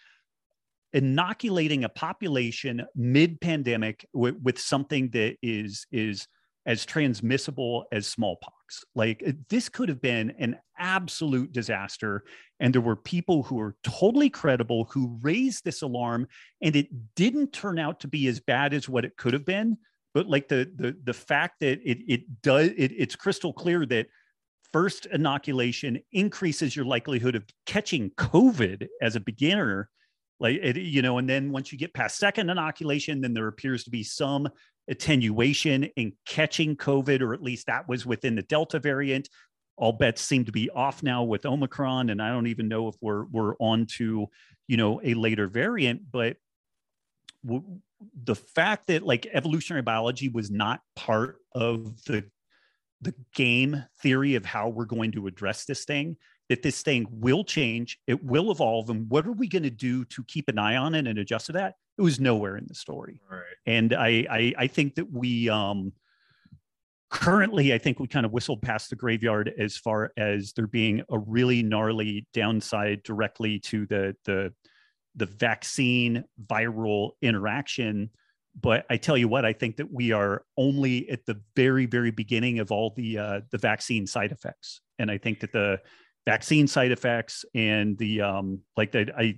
inoculating a population mid-pandemic with something that is is as transmissible as smallpox. Like this could have been an absolute disaster. And there were people who were totally credible who raised this alarm, and it didn't turn out to be as bad as what it could have been. But like the the the fact that it it does it, it's crystal clear that first inoculation increases your likelihood of catching COVID as a beginner like it, you know and then once you get past second inoculation then there appears to be some attenuation in catching COVID, or at least that was within the Delta variant. All bets seem to be off now with Omicron, and I don't even know if we're we're on to, you know, a later variant. But w- the fact that like evolutionary biology was not part of the the game theory of how we're going to address this thing that this thing will change it will evolve and what are we going to do to keep an eye on it and adjust to that? It was nowhere in the story. Right. and I, I i think that we um currently i think we kind of whistled past the graveyard as far as there being a really gnarly downside directly to the the the vaccine viral interaction. But i tell you what i think that we are only at the very very beginning of all the uh, the vaccine side effects. And i think that the vaccine side effects and the um like that i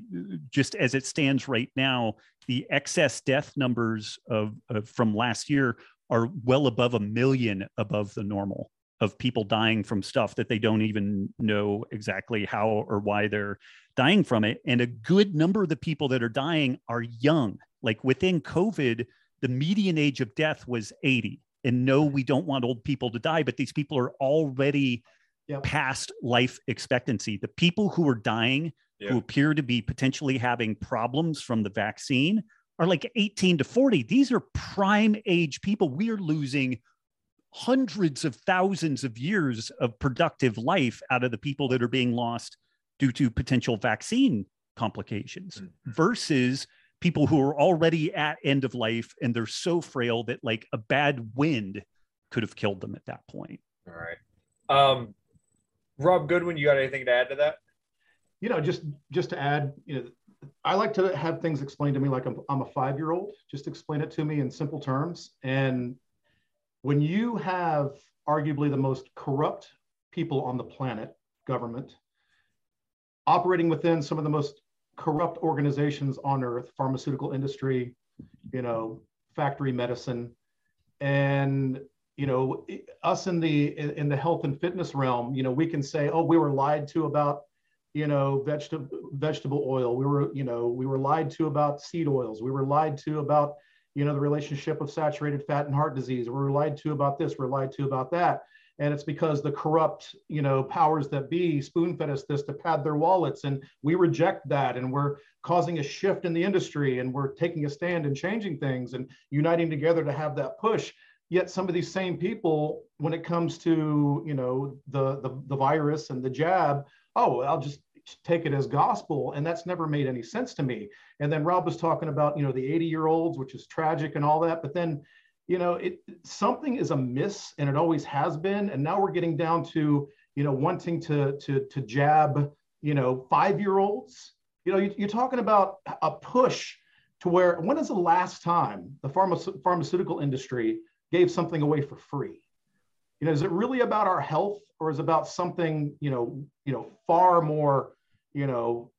just as it stands right now the excess death numbers of, of from last year are well above a million above the normal of people dying from stuff that they don't even know exactly how or why they're dying from it. And a good number of the people that are dying are young. Like within COVID, the median age of death was 80. And no, we don't want old people to die, but these people are already Yep. past life expectancy. The people who are dying, Yeah. who appear to be potentially having problems from the vaccine, are like 18 to 40. These are prime age people. We are losing hundreds of thousands of years of productive life out of the people that are being lost due to potential vaccine complications Mhm. versus people who are already at end of life and they're so frail that like a bad wind could have killed them at that point. All right. Um, Rob Goodwin, you got anything to add to that? you know, just just to add, you know, I like to have things explained to me like I'm, I'm a five year old. Just explain it to me in simple terms. And when you have arguably the most corrupt people on the planet, government, operating within some of the most corrupt organizations on earth, pharmaceutical industry, you know, factory medicine, and you know, us in the in the health and fitness realm, you know, we can say, oh, we were lied to about you know vegetable vegetable oil. We were you know we were lied to about seed oils. We were lied to about you know the relationship of saturated fat and heart disease. We were lied to about this we're lied to about that. And it's because the corrupt you know powers that be spoon fed us this to pad their wallets and we reject that and we're causing a shift in the industry and we're taking a stand and changing things and uniting together to have that push yet some of these same people when it comes to you know the the, the virus and the jab oh i'll just take it as gospel and that's never made any sense to me. And then rob was talking about you know the 80 year olds which is tragic and all that but then you know it something is amiss and it always has been and now we're getting down to you know wanting to to to jab you know five year olds you know you, you're talking about a push to where when is the last time the pharma, pharmaceutical industry gave something away for free. You know is it really about our health or is it about something you know you know far more you know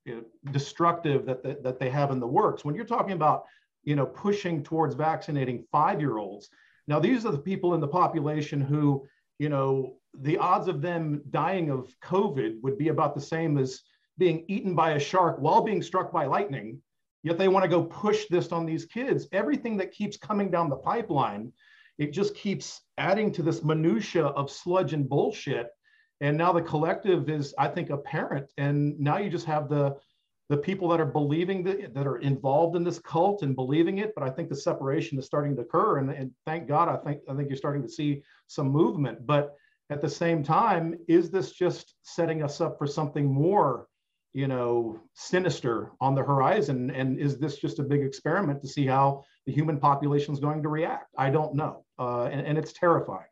destructive that, that that they have in the works? When you're talking about you know pushing towards vaccinating five year olds now these are the people in the population who you know the odds of them dying of covid would be about the same as being eaten by a shark while being struck by lightning yet they want to go push this on these kids. Everything that keeps coming down the pipeline it just keeps adding to this minutia of sludge and bullshit. And now the collective is i think apparent. And now you just have the the people that are believing that, that are involved in this cult and believing it. But i think the separation is starting to occur. And, and thank god i think i think you're starting to see some movement. But at the same time is this just setting us up for something more you know sinister on the horizon and is this just a big experiment to see how the human population is going to react i don't know uh, and, and it's terrifying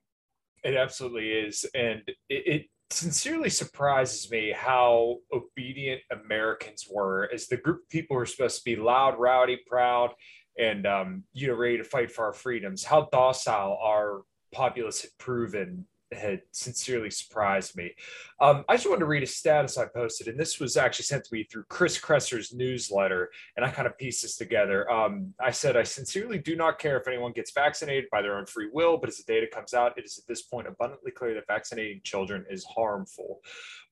It absolutely is. And it, it sincerely surprises me how obedient Americans were as the group of people who are supposed to be loud, rowdy, proud, and um, you know, ready to fight for our freedoms. How docile our populace had proven had sincerely surprised me. Um, I just wanted to read a status I posted, and this was actually sent to me through Chris Kresser's newsletter, and I kind of pieced this together. Um, I said, I sincerely do not care if anyone gets vaccinated by their own free will, but as the data comes out, it is at this point abundantly clear that vaccinating children is harmful.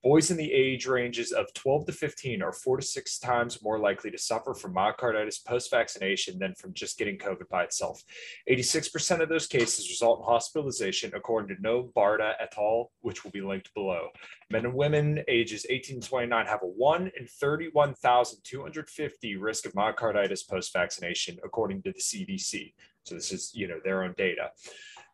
Boys in the age ranges of 12 to 15 are four to six times more likely to suffer from myocarditis post vaccination than from just getting COVID by itself. 86% of those cases result in hospitalization, according to Noam Barda et al., which will be linked below. Men and women ages 18 to 29 have a 1 in 31,250 risk of myocarditis post vaccination, according to the CDC. So this is, you know, their own data.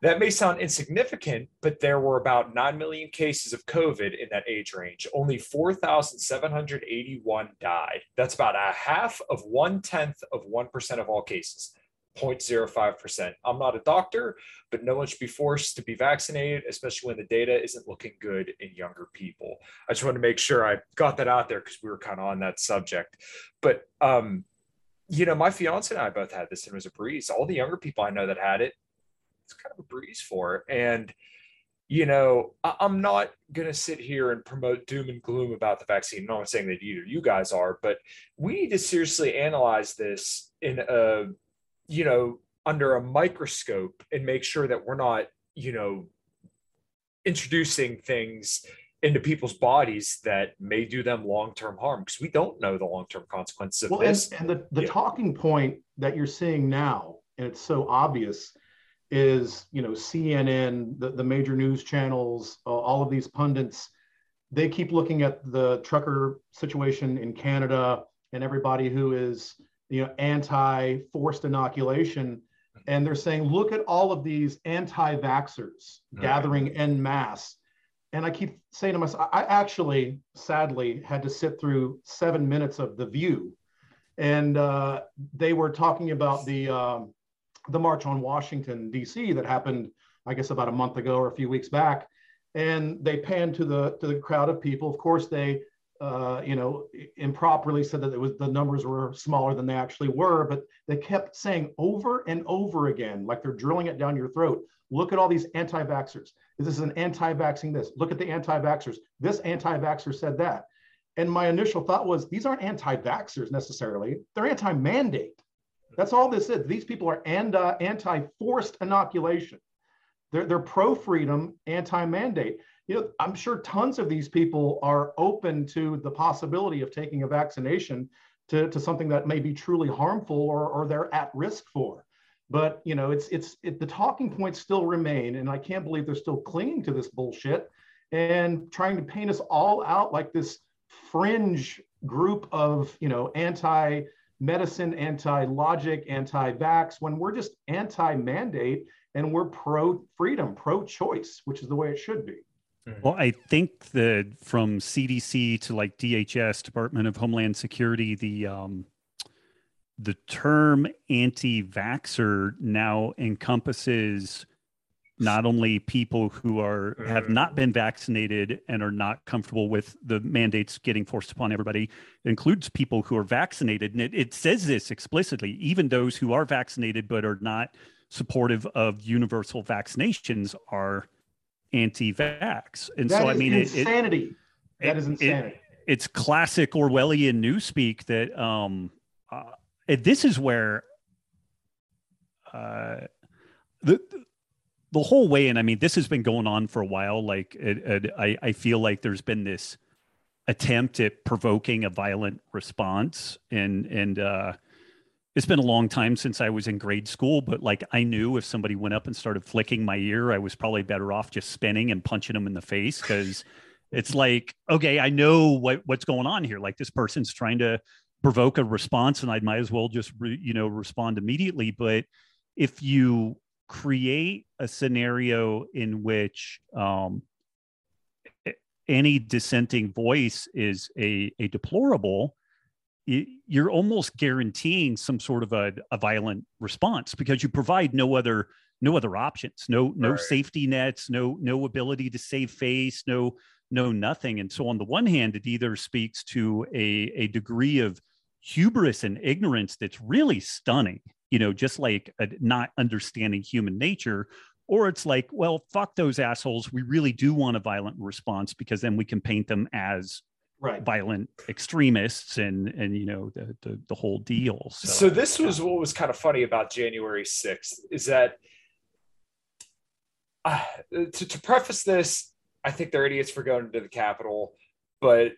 That may sound insignificant, but there were about 9 million cases of COVID in that age range. Only 4,781 died. That's about a half of one tenth of 1% of all cases. 0.05%. I'm not a doctor, but no one should be forced to be vaccinated, especially when the data isn't looking good in younger people. I just want to make sure I got that out there because we were kind of on that subject. But um, you know, my fiance and I both had this and it was a breeze. All the younger people I know that had it, it's kind of a breeze for. And, you know, I, am not going to sit here and promote doom and gloom about the vaccine. No, I'm not saying that either you guys are, but we need to seriously analyze this in a, you know, under a microscope and make sure that we're not, you know, introducing things into people's bodies that may do them long-term harm because we don't know the long-term consequences of well, this. And, and the, the yeah. talking point that you're seeing now, and it's so obvious, is you know CNN, the, the major news channels, uh, all of these pundits, they keep looking at the trucker situation in Canada and everybody who is you know anti-forced inoculation, and they're saying, look at all of these anti-vaxxers gathering en masse. And I keep saying to myself, I actually, sadly, had to sit through seven minutes of The View, and uh, they were talking about the um, the March on Washington, D.C., that happened, I guess, about a month ago or a few weeks back. And they panned to the to the crowd of people. Of course, they, uh, you know, improperly said that it was the numbers were smaller than they actually were, but they kept saying over and over again, like they're drilling it down your throat. Look at all these anti-vaxxers. This is an anti-vaxxing this. Look at the anti-vaxxers. This anti-vaxxer said that. And my initial thought was these aren't anti-vaxxers necessarily. They're anti-mandate. That's all this is. These people are uh, anti forced inoculation. They're, they're pro freedom, anti mandate. You know, I'm sure tons of these people are open to the possibility of taking a vaccination to, to something that may be truly harmful or, or they're at risk for. But you know, it's it's it, the talking points still remain, and I can't believe they're still clinging to this bullshit and trying to paint us all out like this fringe group of you know anti medicine, anti logic, anti vax, when we're just anti mandate and we're pro freedom, pro choice, which is the way it should be. Mm-hmm. Well, I think that from CDC to like DHS, Department of Homeland Security, the um, the term anti-vaxxer now encompasses not only people who are have not been vaccinated and are not comfortable with the mandates getting forced upon everybody it includes people who are vaccinated. And it, it says this explicitly even those who are vaccinated but are not supportive of universal vaccinations are anti-vax. And that so i mean insanity it, that is insanity. it's classic orwellian newspeak that um uh, this is where uh the the whole way and i mean this has been going on for a while like it, it, I, I feel like there's been this attempt at provoking a violent response and and uh it's been a long time since i was in grade school but like i knew if somebody went up and started flicking my ear i was probably better off just spinning and punching them in the face because it's like okay i know what what's going on here. Like this person's trying to provoke a response and i might as well just re, you know respond immediately. But if you create a scenario in which um, any dissenting voice is a, a deplorable, you're almost guaranteeing some sort of a, a violent response because you provide no other no other options no no right. safety nets no no ability to save face no no nothing and so on the one hand it either speaks to a, a degree of hubris and ignorance that's really stunning you know, just like a, not understanding human nature. Or it's like, well, fuck those assholes. We really do want a violent response because then we can paint them as right. violent extremists and and you know the the, the whole deal. So, so this was what was kind of funny about January 6th is that uh, to, to preface this, I think they're idiots for going to the Capitol. but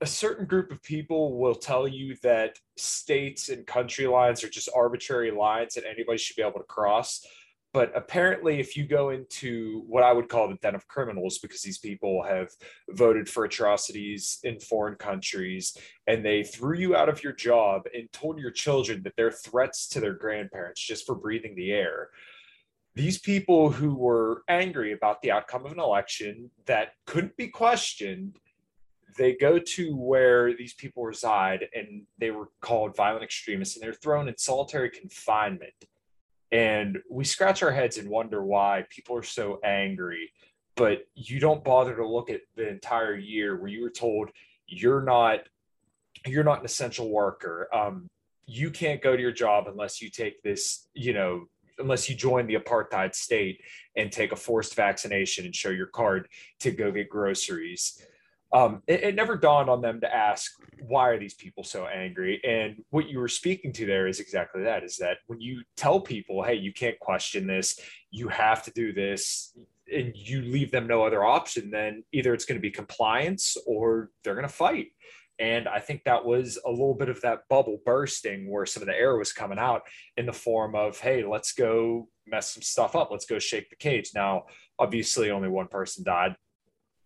a certain group of people will tell you that states and country lines are just arbitrary lines that anybody should be able to cross. But apparently, if you go into what I would call the den of criminals, because these people have voted for atrocities in foreign countries and they threw you out of your job and told your children that they're threats to their grandparents just for breathing the air. These people who were angry about the outcome of an election that couldn't be questioned they go to where these people reside and they were called violent extremists and they're thrown in solitary confinement. And we scratch our heads and wonder why people are so angry but you don't bother to look at the entire year where you were told you're not you're not an essential worker. Um, you can't go to your job unless you take this you know unless you join the apartheid state and take a forced vaccination and show your card to go get groceries um, it, it, never dawned on them to ask why are these people so angry? And what you were speaking to there is exactly that is that when you tell people hey you can't question this. You have to do this and you leave them no other option then either it's going to be compliance or they're going to fight. And i think that was a little bit of that bubble bursting where some of the air was coming out in the form of hey let's go mess some stuff up. Let's go shake the cage. Now obviously only one person died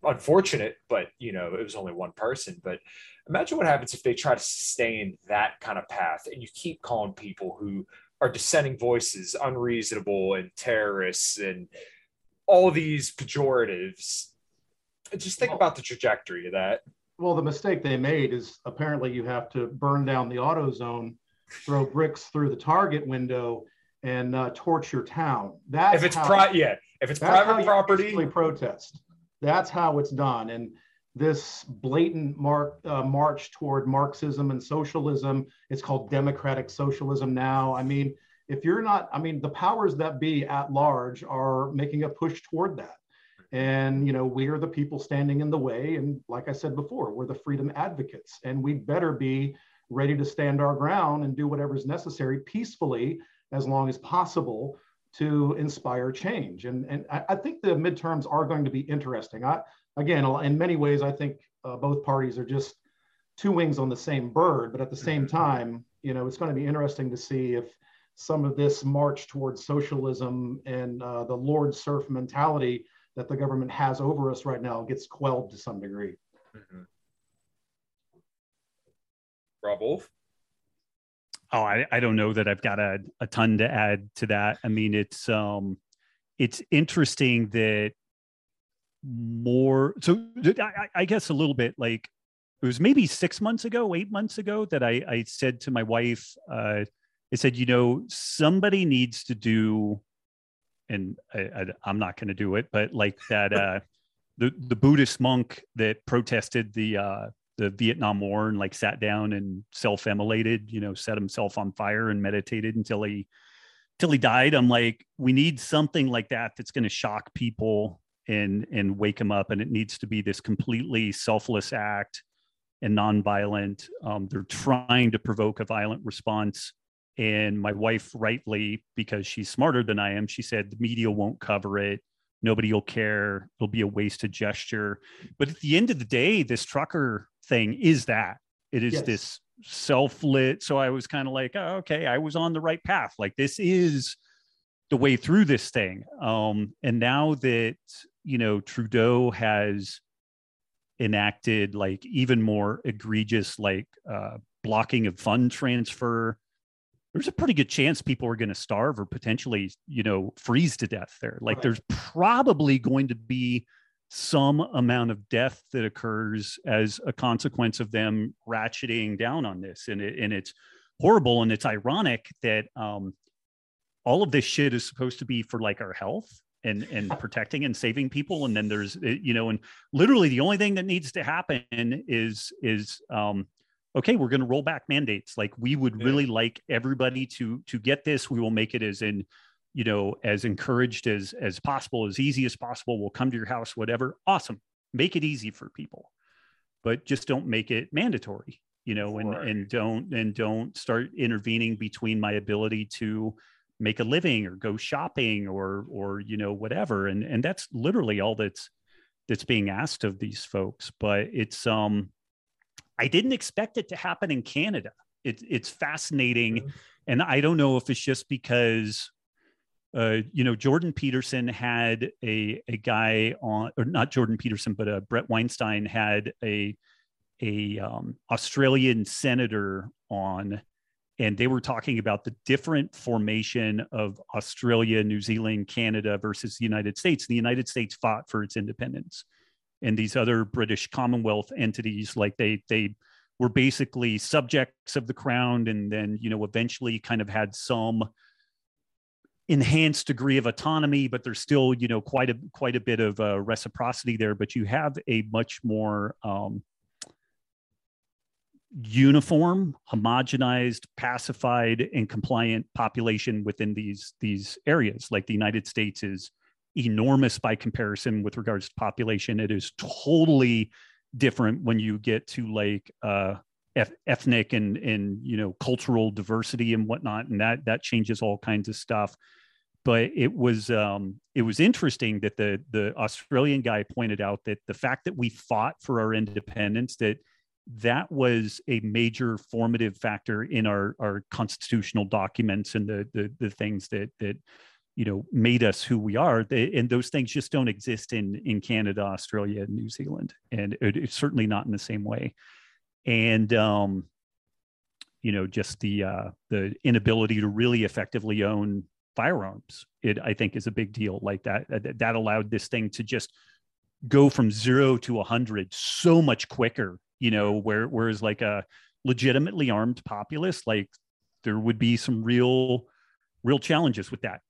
unfortunate, but you know, it was only one person. But imagine what happens if they try to sustain that kind of path and you keep calling people who are dissenting voices unreasonable and terrorists and all these pejoratives. Just think about the trajectory of that. Well, the mistake they made is apparently you have to burn down the AutoZone, throw bricks through the Target window, and uh, torch your town. That's if it's pri- yeah, if it's private property, protest. That's how it's done. And this blatant mark, uh, march toward Marxism and socialism, it's called democratic socialism now. I mean, if you're not, I mean, the powers that be at large are making a push toward that. And, you know, we are the people standing in the way. And like I said before, we're the freedom advocates. And we better be ready to stand our ground and do whatever is necessary peacefully as long as possible to inspire change. And, and I, I, think the midterms are going to be interesting. I, again, in many ways, I think uh, both parties are just two wings on the same bird, but at the same mm-hmm. time, you know, it's going to be interesting to see if some of this march towards socialism and uh, the Lord serf mentality that the government has over us right now gets quelled to some degree. Mm-hmm. Robb Wolf? Oh, I, I don't know that I've got a, a ton to add to that. I mean, it's um it's interesting that more so I, I guess a little bit like it was maybe six months ago, eight months ago that I, I said to my wife, uh, I said, you know, somebody needs to do, and I, am not going to do it, but like that, (laughs) uh, the the Buddhist monk that protested the uh, the Vietnam War and like sat down and self-immolated, you know, set himself on fire and meditated until he till he died. I'm like, we need something like that that's going to shock people and and wake them up. And it needs to be this completely selfless act and nonviolent. Um, they're trying to provoke a violent response. And my wife, rightly, because she's smarter than I am, she said the media won't cover it nobody will care it'll be a wasted gesture but at the end of the day this trucker thing is that it is yes. this self-lit so i was kind of like oh, okay i was on the right path like this is the way through this thing um and now that you know trudeau has enacted like even more egregious like uh blocking of fund transfer there's a pretty good chance people are going to starve or potentially, you know, freeze to death there. Like right. there's probably going to be some amount of death that occurs as a consequence of them ratcheting down on this. And, it, and it's horrible. And it's ironic that um, all of this shit is supposed to be for like our health and and protecting and saving people and then there's you know and literally the only thing that needs to happen is is um okay we're going to roll back mandates like we would yeah. really like everybody to to get this we will make it as in you know as encouraged as as possible as easy as possible we'll come to your house whatever awesome make it easy for people but just don't make it mandatory you know and right. and don't and don't start intervening between my ability to make a living or go shopping or or you know whatever and and that's literally all that's that's being asked of these folks. But it's um, I didn't expect it to happen in Canada. It, it's fascinating, mm-hmm. and I don't know if it's just because. Uh, you know, Jordan Peterson had a a guy on, or not Jordan Peterson, but uh, Bret Weinstein had a a um, Australian senator on and they were talking about the different formation of Australia, New Zealand, Canada versus the United States. The United States fought for its independence, and these other British Commonwealth entities, like they they were basically subjects of the crown, and then you know eventually kind of had some enhanced degree of autonomy, but there's still you know quite a quite a bit of uh, reciprocity there. But you have a much more um, uniform, homogenized, pacified, and compliant population within these these areas. Like the United States is enormous by comparison with regards to population. It is totally different when you get to like uh, ethnic and and you know cultural diversity and whatnot, and that that changes all kinds of stuff. But it was um, it was interesting that the the Australian guy pointed out that the fact that we fought for our independence that that was a major formative factor in our our constitutional documents and the the, the things that that you know made us who we are. They, and those things just don't exist in in canada australia and new zealand. And it, it's certainly not in the same way and um you know just the uh the inability to really effectively own firearms. It i think is a big deal. Like that that, that allowed this thing to just go from zero to a 100 so much quicker you know where whereas like a legitimately armed populace like there would be some real real challenges with that.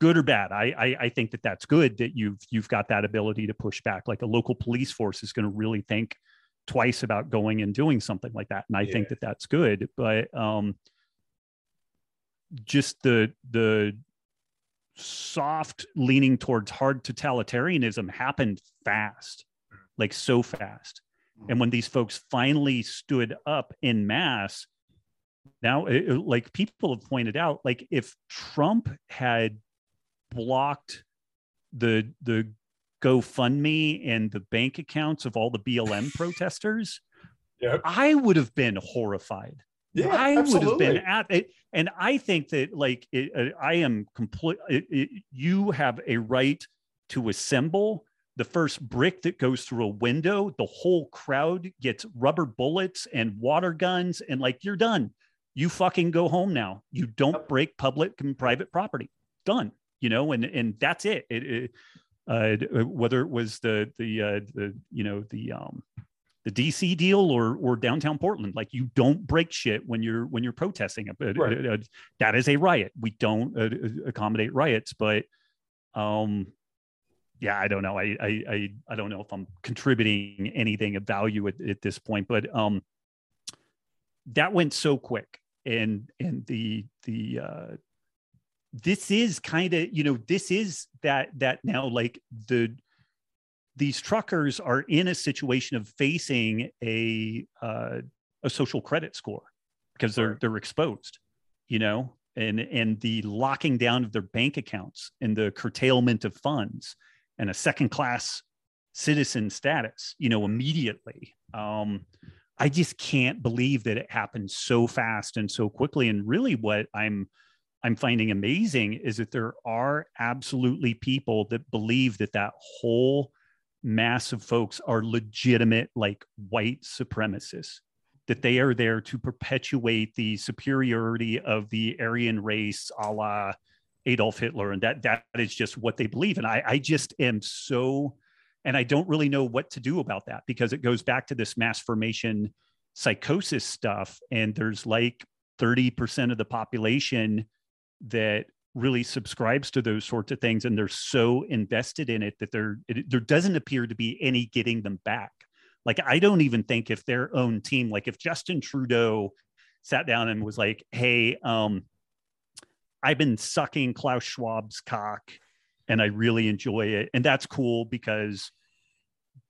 Good or bad I, I i think that that's good that you've you've got that ability to push back. Like a local police force is going to really think twice about going and doing something like that and i yeah. think that that's good but um just the the soft leaning towards hard totalitarianism happened fast like so fast and when these folks finally stood up in mass, now, it, like people have pointed out, like if Trump had blocked the the GoFundMe and the bank accounts of all the BLM protesters, yep. I would have been horrified. Yeah, I absolutely. would have been at it. And I think that, like, it, uh, I am complete. you have a right to assemble the first brick that goes through a window, the whole crowd gets rubber bullets and water guns, and like you're done. You fucking go home now. You don't break public and private property. Done. You know, and and that's it. it, it uh, whether it was the the uh, the you know the um the DC deal or or downtown Portland. Like you don't break shit when you're when you're protesting. Right. Uh, that is a riot. We don't uh, accommodate riots, but um yeah, I don't know. I, I, I, I don't know if I'm contributing anything of value at, at this point, but um, that went so quick, and and the the uh, this is kind of you know this is that that now like the these truckers are in a situation of facing a uh, a social credit score because they're they're exposed, you know, and and the locking down of their bank accounts and the curtailment of funds and a second class citizen status, you know, immediately. Um, I just can't believe that it happened so fast and so quickly. And really, what I'm I'm finding amazing is that there are absolutely people that believe that that whole mass of folks are legitimate, like white supremacists, that they are there to perpetuate the superiority of the Aryan race, a la Adolf Hitler, and that that is just what they believe. And I, I just am so, and I don't really know what to do about that because it goes back to this mass formation psychosis stuff. And there's like 30% of the population that really subscribes to those sorts of things and they're so invested in it that there there doesn't appear to be any getting them back like i don't even think if their own team like if justin trudeau sat down and was like hey um I've been sucking Klaus Schwab's cock and I really enjoy it. And that's cool because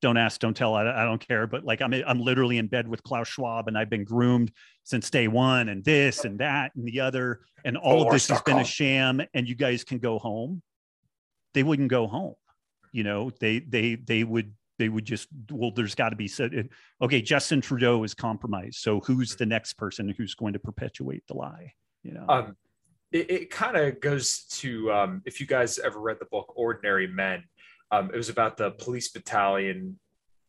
don't ask, don't tell. I, I, don't care. But like I'm, I'm literally in bed with Klaus Schwab and I've been groomed since day one and this and that and the other. And all of this has been a sham and you guys can go home. They wouldn't go home. You know, they, they, they would they would just well there's got to be said okay justin trudeau is compromised so who's the next person who's going to perpetuate the lie you know um, it, it kind of goes to um, if you guys ever read the book ordinary men um, it was about the police battalion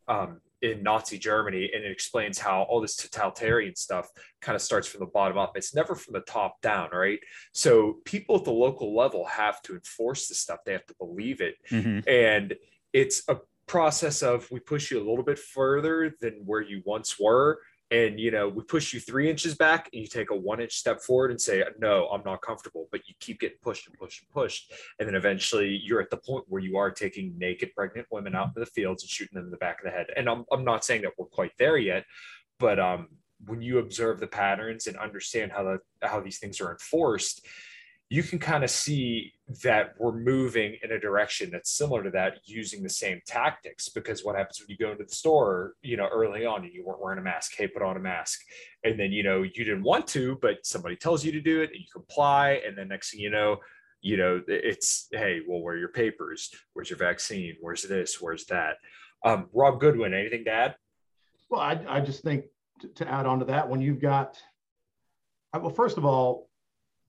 um, in Nazi Germany, and it explains how all this totalitarian stuff kind of starts from the bottom up. It's never from the top down, right? So people at the local level have to enforce this stuff. They have to believe it, Mhm. and it's a process of we push you a little bit further than where you once were. And you know, we push you three inches back, and you take a one inch step forward and say, "No, I'm not comfortable." But you keep getting pushed and pushed and pushed, and then eventually you're at the point where you are taking naked pregnant women out into the fields and shooting them in the back of the head. And I'm I'm not saying that we're quite there yet, but um, when you observe the patterns and understand how the how these things are enforced, you can kind of see that we're moving in a direction that's similar to that using the same tactics because what happens when you go into the store you know early on and you weren't wearing a mask hey put on a mask. And then you know you didn't want to but somebody tells you to do it and you comply and then next thing you know you know it's hey well where are your papers? Where's your vaccine? Where's this? Where's that? Um, rob goodwin anything to add? Well, I, I just think to, to add on to that, when you've got, well, first of all,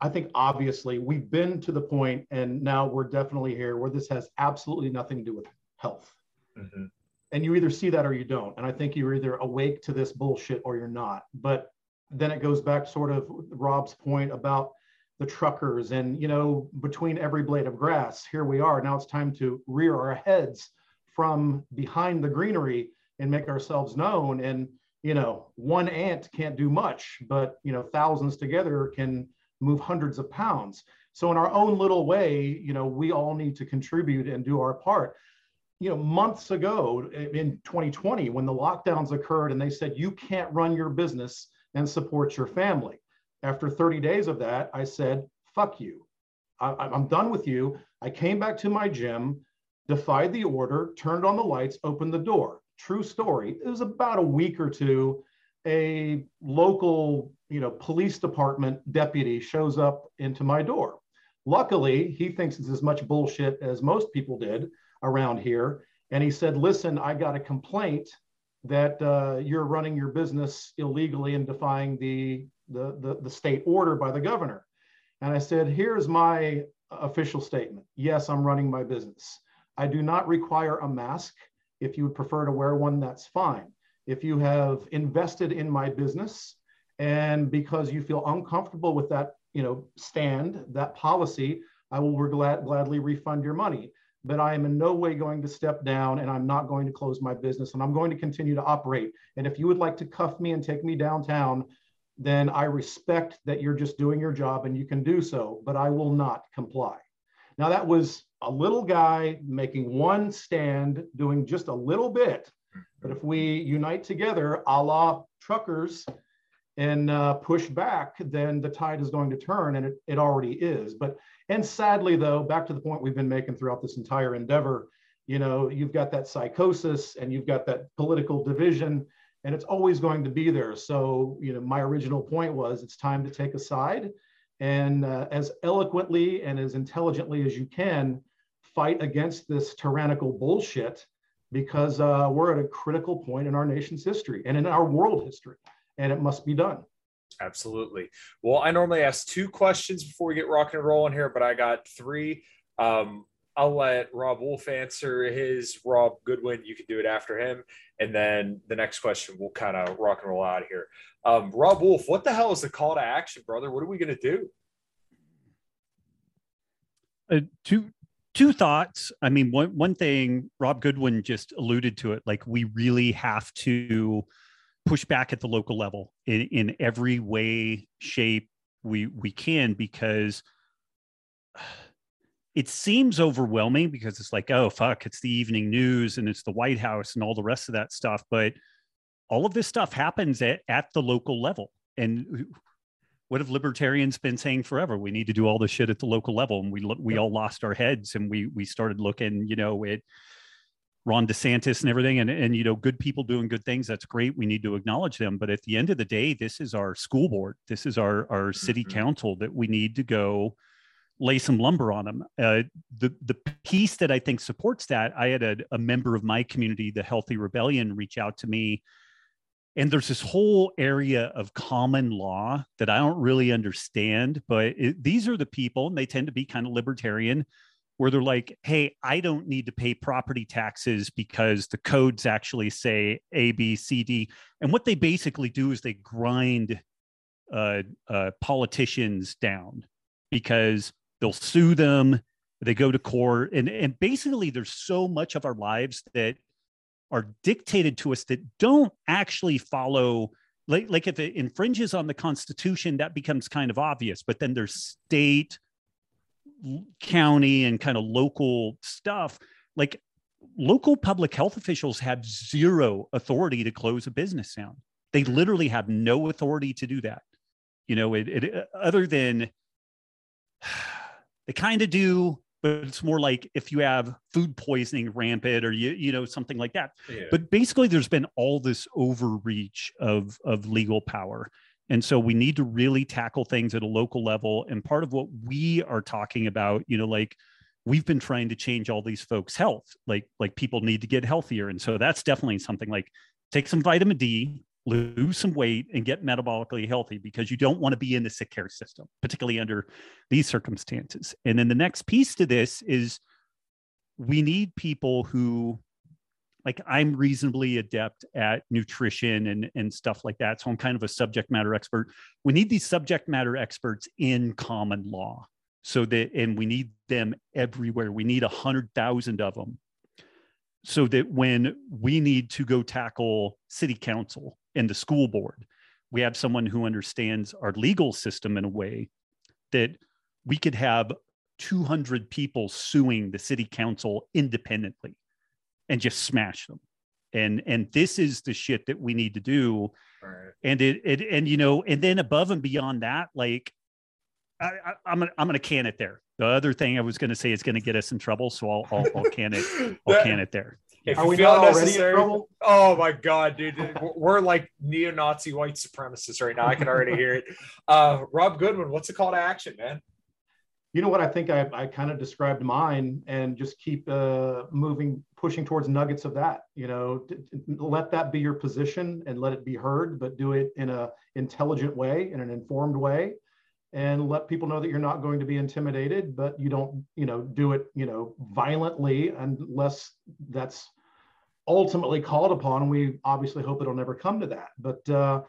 I think obviously we've been to the point, and now we're definitely here where this has absolutely nothing to do with health. Mhm. And you either see that or you don't. And I think you're either awake to this bullshit or you're not. But then it goes back sort of Rob's point about the truckers and, you know, between every blade of grass, here we are. Now it's time to rear our heads from behind the greenery and make ourselves known. And, you know, one ant can't do much, but, you know, thousands together can move hundreds of pounds. So in our own little way, you know, we all need to contribute and do our part. You know, months ago in 2020, when the lockdowns occurred and they said you can't run your business and support your family. After 30 days of that, I said, fuck you. I, I'm done with you. I came back to my gym, defied the order, turned on the lights, opened the door. True story. It was about a week or two. A local, you know, police department deputy shows up into my door. Luckily, he thinks it's as much bullshit as most people did around here. And he said, listen, I got a complaint that uh, you're running your business illegally and defying the, the, the, the state order by the governor. And I said, here's my official statement. Yes, I'm running my business. I do not require a mask. If you would prefer to wear one, that's fine. If you have invested in my business and because you feel uncomfortable with that, you know, stand, that policy, I will glad, gladly refund your money. But I am in no way going to step down and I'm not going to close my business and I'm going to continue to operate. And if you would like to cuff me and take me downtown, then I respect that you're just doing your job and you can do so, but I will not comply. Now, that was a little guy making one stand, doing just a little bit. But if we unite together, a la truckers, and uh, push back, then the tide is going to turn, and it, it already is. But and sadly, though, back to the point we've been making throughout this entire endeavor, you know, you've got that psychosis and you've got that political division, and it's always going to be there. So, you know, my original point was it's time to take a side, and uh, as eloquently and as intelligently as you can, fight against this tyrannical bullshit, because uh, we're at a critical point in our nation's history and in our world history and it must be done. Absolutely. Well, I normally ask two questions before we get rock and rolling here, but I got three. Um, I'll let Robb Wolf answer his. Rob Goodwin, you can do it after him. And then the next question, we'll kind of rock and roll out of here. Um, Robb Wolf, what the hell is the call to action, brother? What are we going to do? uh, two two thoughts. I mean one one thing rob goodwin just alluded to it like we really have to push back at the local level in, in every way shape we we can because (sighs) it seems overwhelming because it's like oh fuck it's the evening news and it's the white house and all the rest of that stuff but all of this stuff happens at, at the local level. And what have libertarians been saying forever? We need to do all this shit at the local level, and we we all lost our heads, and we we started looking, you know, at Ron DeSantis and everything, and and you know, good people doing good things. That's great. We need to acknowledge them, but at the end of the day, this is our school board, this is our our city Mhm. council that we need to go lay some lumber on them. Uh, the the piece that I think supports that, I had a, a member of my community, the Healthy Rebellion, reach out to me, and there's this whole area of common law that I don't really understand. But it, these are the people, and they tend to be kind of libertarian, where they're like, "Hey, I don't need to pay property taxes because the codes actually say A, B, C, D," and what they basically do is they grind uh, uh, politicians down because they'll sue them they go to court and and basically there's so much of our lives that are dictated to us that don't actually follow like, like if it infringes on the constitution that becomes kind of obvious but then there's state county and kind of local stuff. Like local public health officials have zero authority to close a business down. They literally have no authority to do that. You know it, it uh, other than (sighs) they kind of do but it's more like if you have food poisoning rampant or you you know something like that. Yeah. but basically there's been all this overreach of of legal power. And so we need to really tackle things at a local level. And part of what we are talking about you know like we've been trying to change all these folks health. Like like people need to get healthier. And so that's definitely something like take some vitamin d lose some weight and get metabolically healthy because you don't want to be in the sick care system, particularly under these circumstances. And then the next piece to this is we need people who like I'm reasonably adept at nutrition and, and stuff like that. So I'm kind of a subject matter expert. We need these subject matter experts in common law. So that and we need them everywhere. We need a hundred thousand of them so that when we need to go tackle city council and the school board. We have someone who understands our legal system in a way that we could have 200 people suing the city council independently and just smash them. And and this is the shit that we need to do. Right. And it, it and you know, and then above and beyond that, like I, I, am gonna I'm gonna can it there. The other thing I was gonna say is gonna get us in trouble, so I'll I'll, I'll can it. I'll (laughs) that, can it there. If Are we not already in trouble? Oh my god, dude, we're like neo-Nazi white supremacists right now. I can already hear it. (laughs) Uh, Rob Goodwin, what's the call to action, man? You know what? I think I, I kind of described mine, and just keep uh, moving, pushing towards nuggets of that. You know, let that be your position and let it be heard, but do it in a intelligent way, in an informed way and let people know that you're not going to be intimidated but you don't you know do it you know violently unless that's ultimately called upon and we obviously hope it'll never come to that. But uh,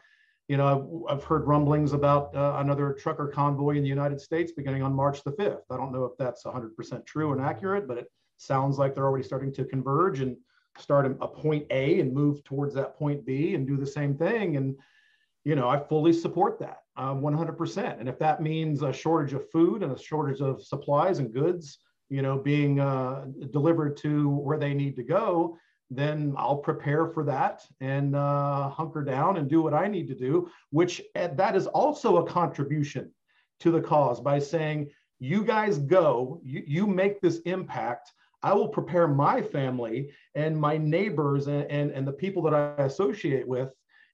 you know I've, I've, heard rumblings about uh, another trucker convoy in the united states beginning on march the 5th i don't know if that's 100% true and accurate but it sounds like they're already starting to converge and start a point a and move towards that point b and do the same thing. And you know, I fully support that um, 100%. And if that means a shortage of food and a shortage of supplies and goods, you know, being uh, delivered to where they need to go, then I'll prepare for that and uh, hunker down and do what I need to do, which uh, that is also a contribution to the cause by saying, you guys go, you, you make this impact. I will prepare my family and my neighbors and, and, and the people that I associate with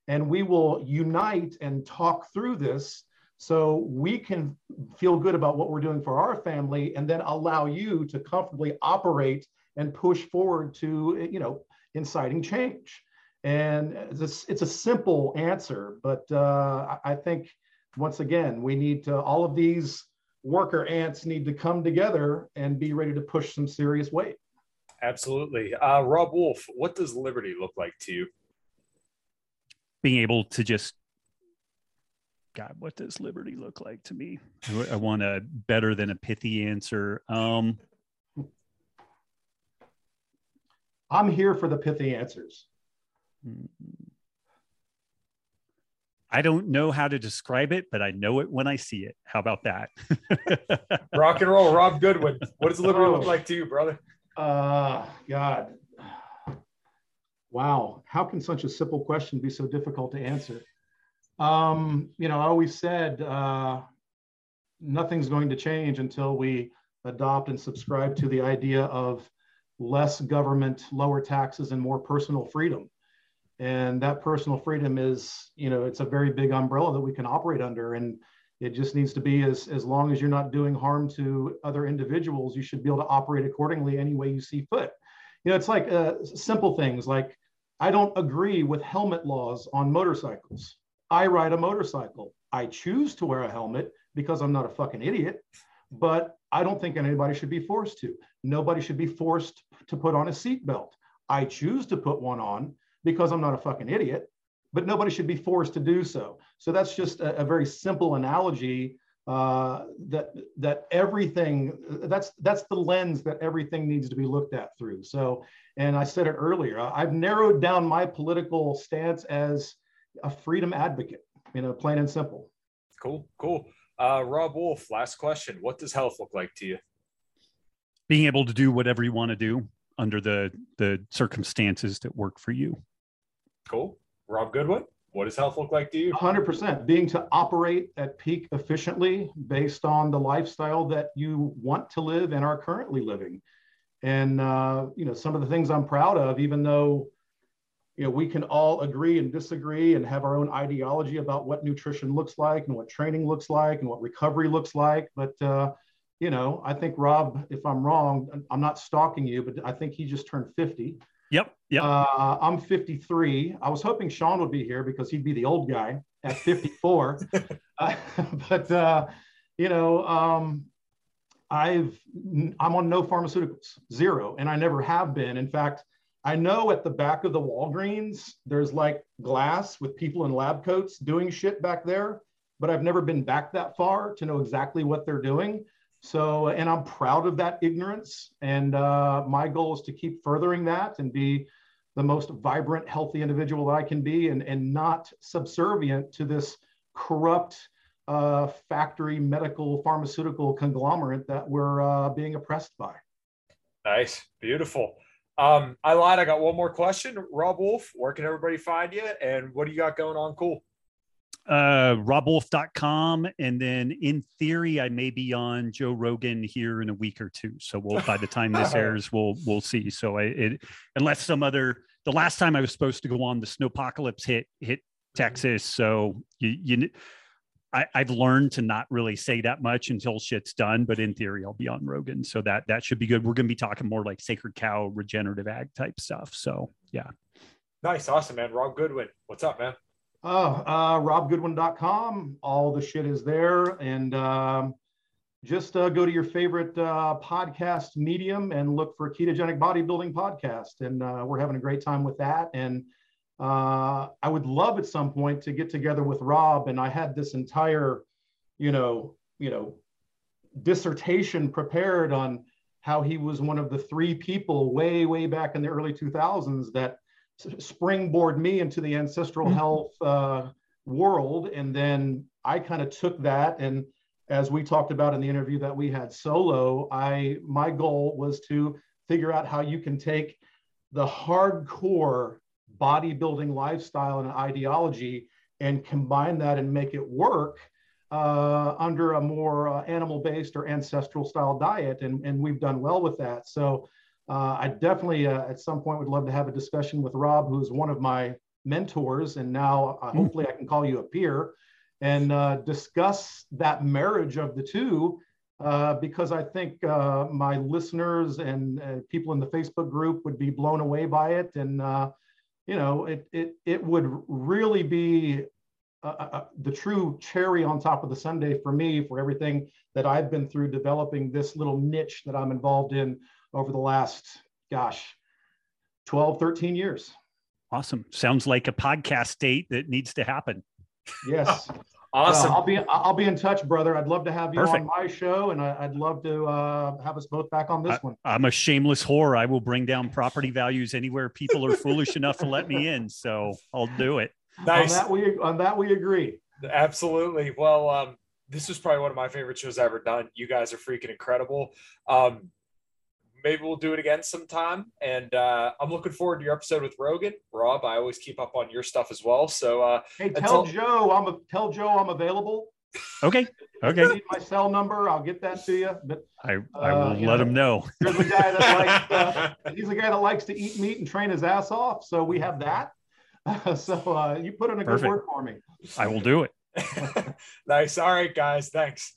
and we will unite and talk through this so we can feel good about what we're doing for our family and then allow you to comfortably operate and push forward to you know inciting change and it's a, it's a simple answer but uh, i think once again we need to all of these worker ants need to come together and be ready to push some serious weight absolutely uh, robb wolf what does liberty look like to you being able to just God, what does liberty look like to me? I, want a better than a pithy answer. Um, I'm here for the pithy answers. I don't know how to describe it, but I know it when I see it. How about that? (laughs) Rock and roll, Rob Goodwin. What does liberty oh, look like to you, brother? Uh, God, Wow, how can such a simple question be so difficult to answer? Um, you know, I always said uh, nothing's going to change until we adopt and subscribe to the idea of less government, lower taxes, and more personal freedom. And that personal freedom is, you know, it's a very big umbrella that we can operate under. And, It just needs to be as, as long as you're not doing harm to other individuals, you should be able to operate accordingly any way you see fit. You know, it's like uh, simple things like I don't agree with helmet laws on motorcycles. I ride a motorcycle. I choose to wear a helmet because I'm not a fucking idiot, but I don't think anybody should be forced to. Nobody should be forced to put on a seatbelt. I choose to put one on because I'm not a fucking idiot, but nobody should be forced to do so. So that's just a, a very simple analogy uh, that that everything that's that's the lens that everything needs to be looked at through. So, and I said it earlier, I've narrowed down my political stance as a freedom advocate. You know, plain and simple. Cool, cool. Uh, Robb Wolf, last question. What does health look like to you? Being able to do whatever you want to do under the the circumstances that work for you. Cool. Rob Goodwin, what does health look like to you? 100%. Being to operate at peak efficiently based on the lifestyle that you want to live and are currently living. And, uh, you know, some of the things I'm proud of, even though, you know, we can all agree and disagree and have our own ideology about what nutrition looks like and what training looks like and what recovery looks like. But, uh, you know, I think Rob, if I'm wrong, I'm not stalking you, but I think he just turned 50. Yep. Yep. Uh, I'm 53. I was hoping Sean would be here because he'd be the old guy at 54. (laughs) uh, but uh, you know, um, I've I'm on no pharmaceuticals, zero, and I never have been. In fact, I know at the back of the Walgreens there's like glass with people in lab coats doing shit back there, but I've never been back that far to know exactly what they're doing. So, and I'm proud of that ignorance. And uh, my goal is to keep furthering that and be the most vibrant, healthy individual that I can be and, and not subservient to this corrupt uh, factory, medical, pharmaceutical conglomerate that we're uh, being oppressed by. Nice. Beautiful. Um, I lied. I got one more question. Robb Wolf, where can everybody find you? And what do you got going on? Cool uh, robbwolf.com. And then in theory, I may be on Joe Rogan here in a week or two. So we'll, by the time this (laughs) airs, we'll, we'll see. So I, it, unless some other, the last time I was supposed to go on the snowpocalypse hit, hit Texas. So you, you, I, have learned to not really say that much until shit's done, but in theory, I'll be on Rogan. So that, that should be good. We're going to be talking more like sacred cow, regenerative ag type stuff. So yeah. Nice. Awesome, man. Rob Goodwin. What's up, man? Oh, uh, robgoodwin.com. All the shit is there. And um, just uh, go to your favorite uh, podcast medium and look for Ketogenic Bodybuilding Podcast. And uh, we're having a great time with that. And uh, I would love at some point to get together with Rob. And I had this entire, you know, you know, dissertation prepared on how he was one of the three people way, way back in the early 2000s that springboard me into the ancestral mm-hmm. health uh, world. And then I kind of took that and as we talked about in the interview that we had solo, I my goal was to figure out how you can take the hardcore bodybuilding lifestyle and ideology and combine that and make it work uh, under a more uh, animal-based or ancestral style diet, and, and we've done well with that. So uh, I definitely uh, at some point would love to have a discussion with Rob, who's one of my mentors, and now uh, mm-hmm. hopefully I can call you a peer, and uh, discuss that marriage of the two. Uh, because I think uh, my listeners and people in the Facebook group would be blown away by it, and you know, it it it would really be uh, uh, uh, the true cherry on top of the sundae for me for everything that I've been through developing this little niche that I'm involved in over the last, gosh, 12, 13 years. Awesome. Sounds like a podcast date that needs to happen. Yes. (laughs) awesome. Uh, I'll be I'll be in touch, brother. I'd love to have you Perfect. on my show, and I, would love to uh, have us both back on this I, one. I'm a shameless whore. I will bring down property values anywhere people are foolish enough to let me in. So I'll do it. Nice. On that we on that we agree. Absolutely. Well, um, this was probably one of my favorite shows I've ever done. You guys are freaking incredible. Um, maybe we'll do it again sometime. And uh, I'm looking forward to your episode with Rogan. Rob, I always keep up on your stuff as well. So uh, hey, tell until... Joe I'm a, tell Joe I'm available. Okay. Okay. Need my cell number. I'll get that to you. But I, I will uh, let know, him know. (laughs) Here's a guy that (laughs) likes. Uh, he's a guy that likes to eat meat and train his ass off. So we have that. (laughs) so uh, you put in a Perfect. good word for me. I will do it. nice. All right, guys. Thanks.